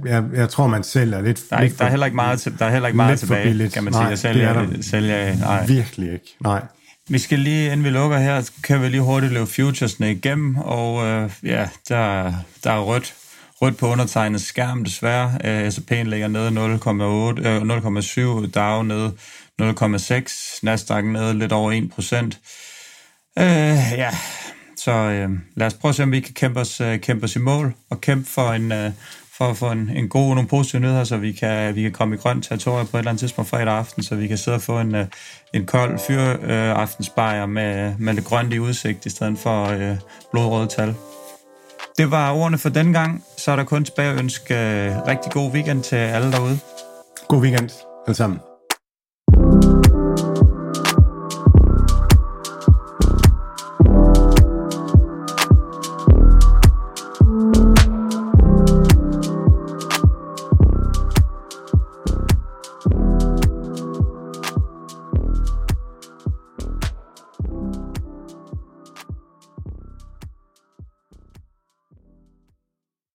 jeg, jeg tror, man sælger lidt... Der er, lidt der er heller ikke meget, der er heller ikke meget tilbage, kan man sige, nej, at sælge, det er der sælge nej. Virkelig ikke, nej. Vi skal lige, inden vi lukker her, kan vi lige hurtigt løbe futuresne igennem, og øh, ja, der, der er rødt, rødt på undertegnet skærm desværre. Øh, S&P'en ligger nede 0,8, øh, 0,7, Dow nede 0,6, Nasdaq nede lidt over 1 procent. Øh, ja, så øh, lad os prøve at se, om vi kan kæmpe os, øh, kæmpe os i mål og kæmpe for en, øh, for at få en, en god og nogle positive nyheder, så vi kan, vi kan komme i grønt territorium på et eller andet tidspunkt fredag aften, så vi kan sidde og få en, øh, en kold fyr øh, aftensbajer med, med lidt grønt i udsigt, i stedet for øh, blodrøde tal. Det var ordene for den gang. Så er der kun tilbage at ønske øh, rigtig god weekend til alle derude. God weekend alle sammen.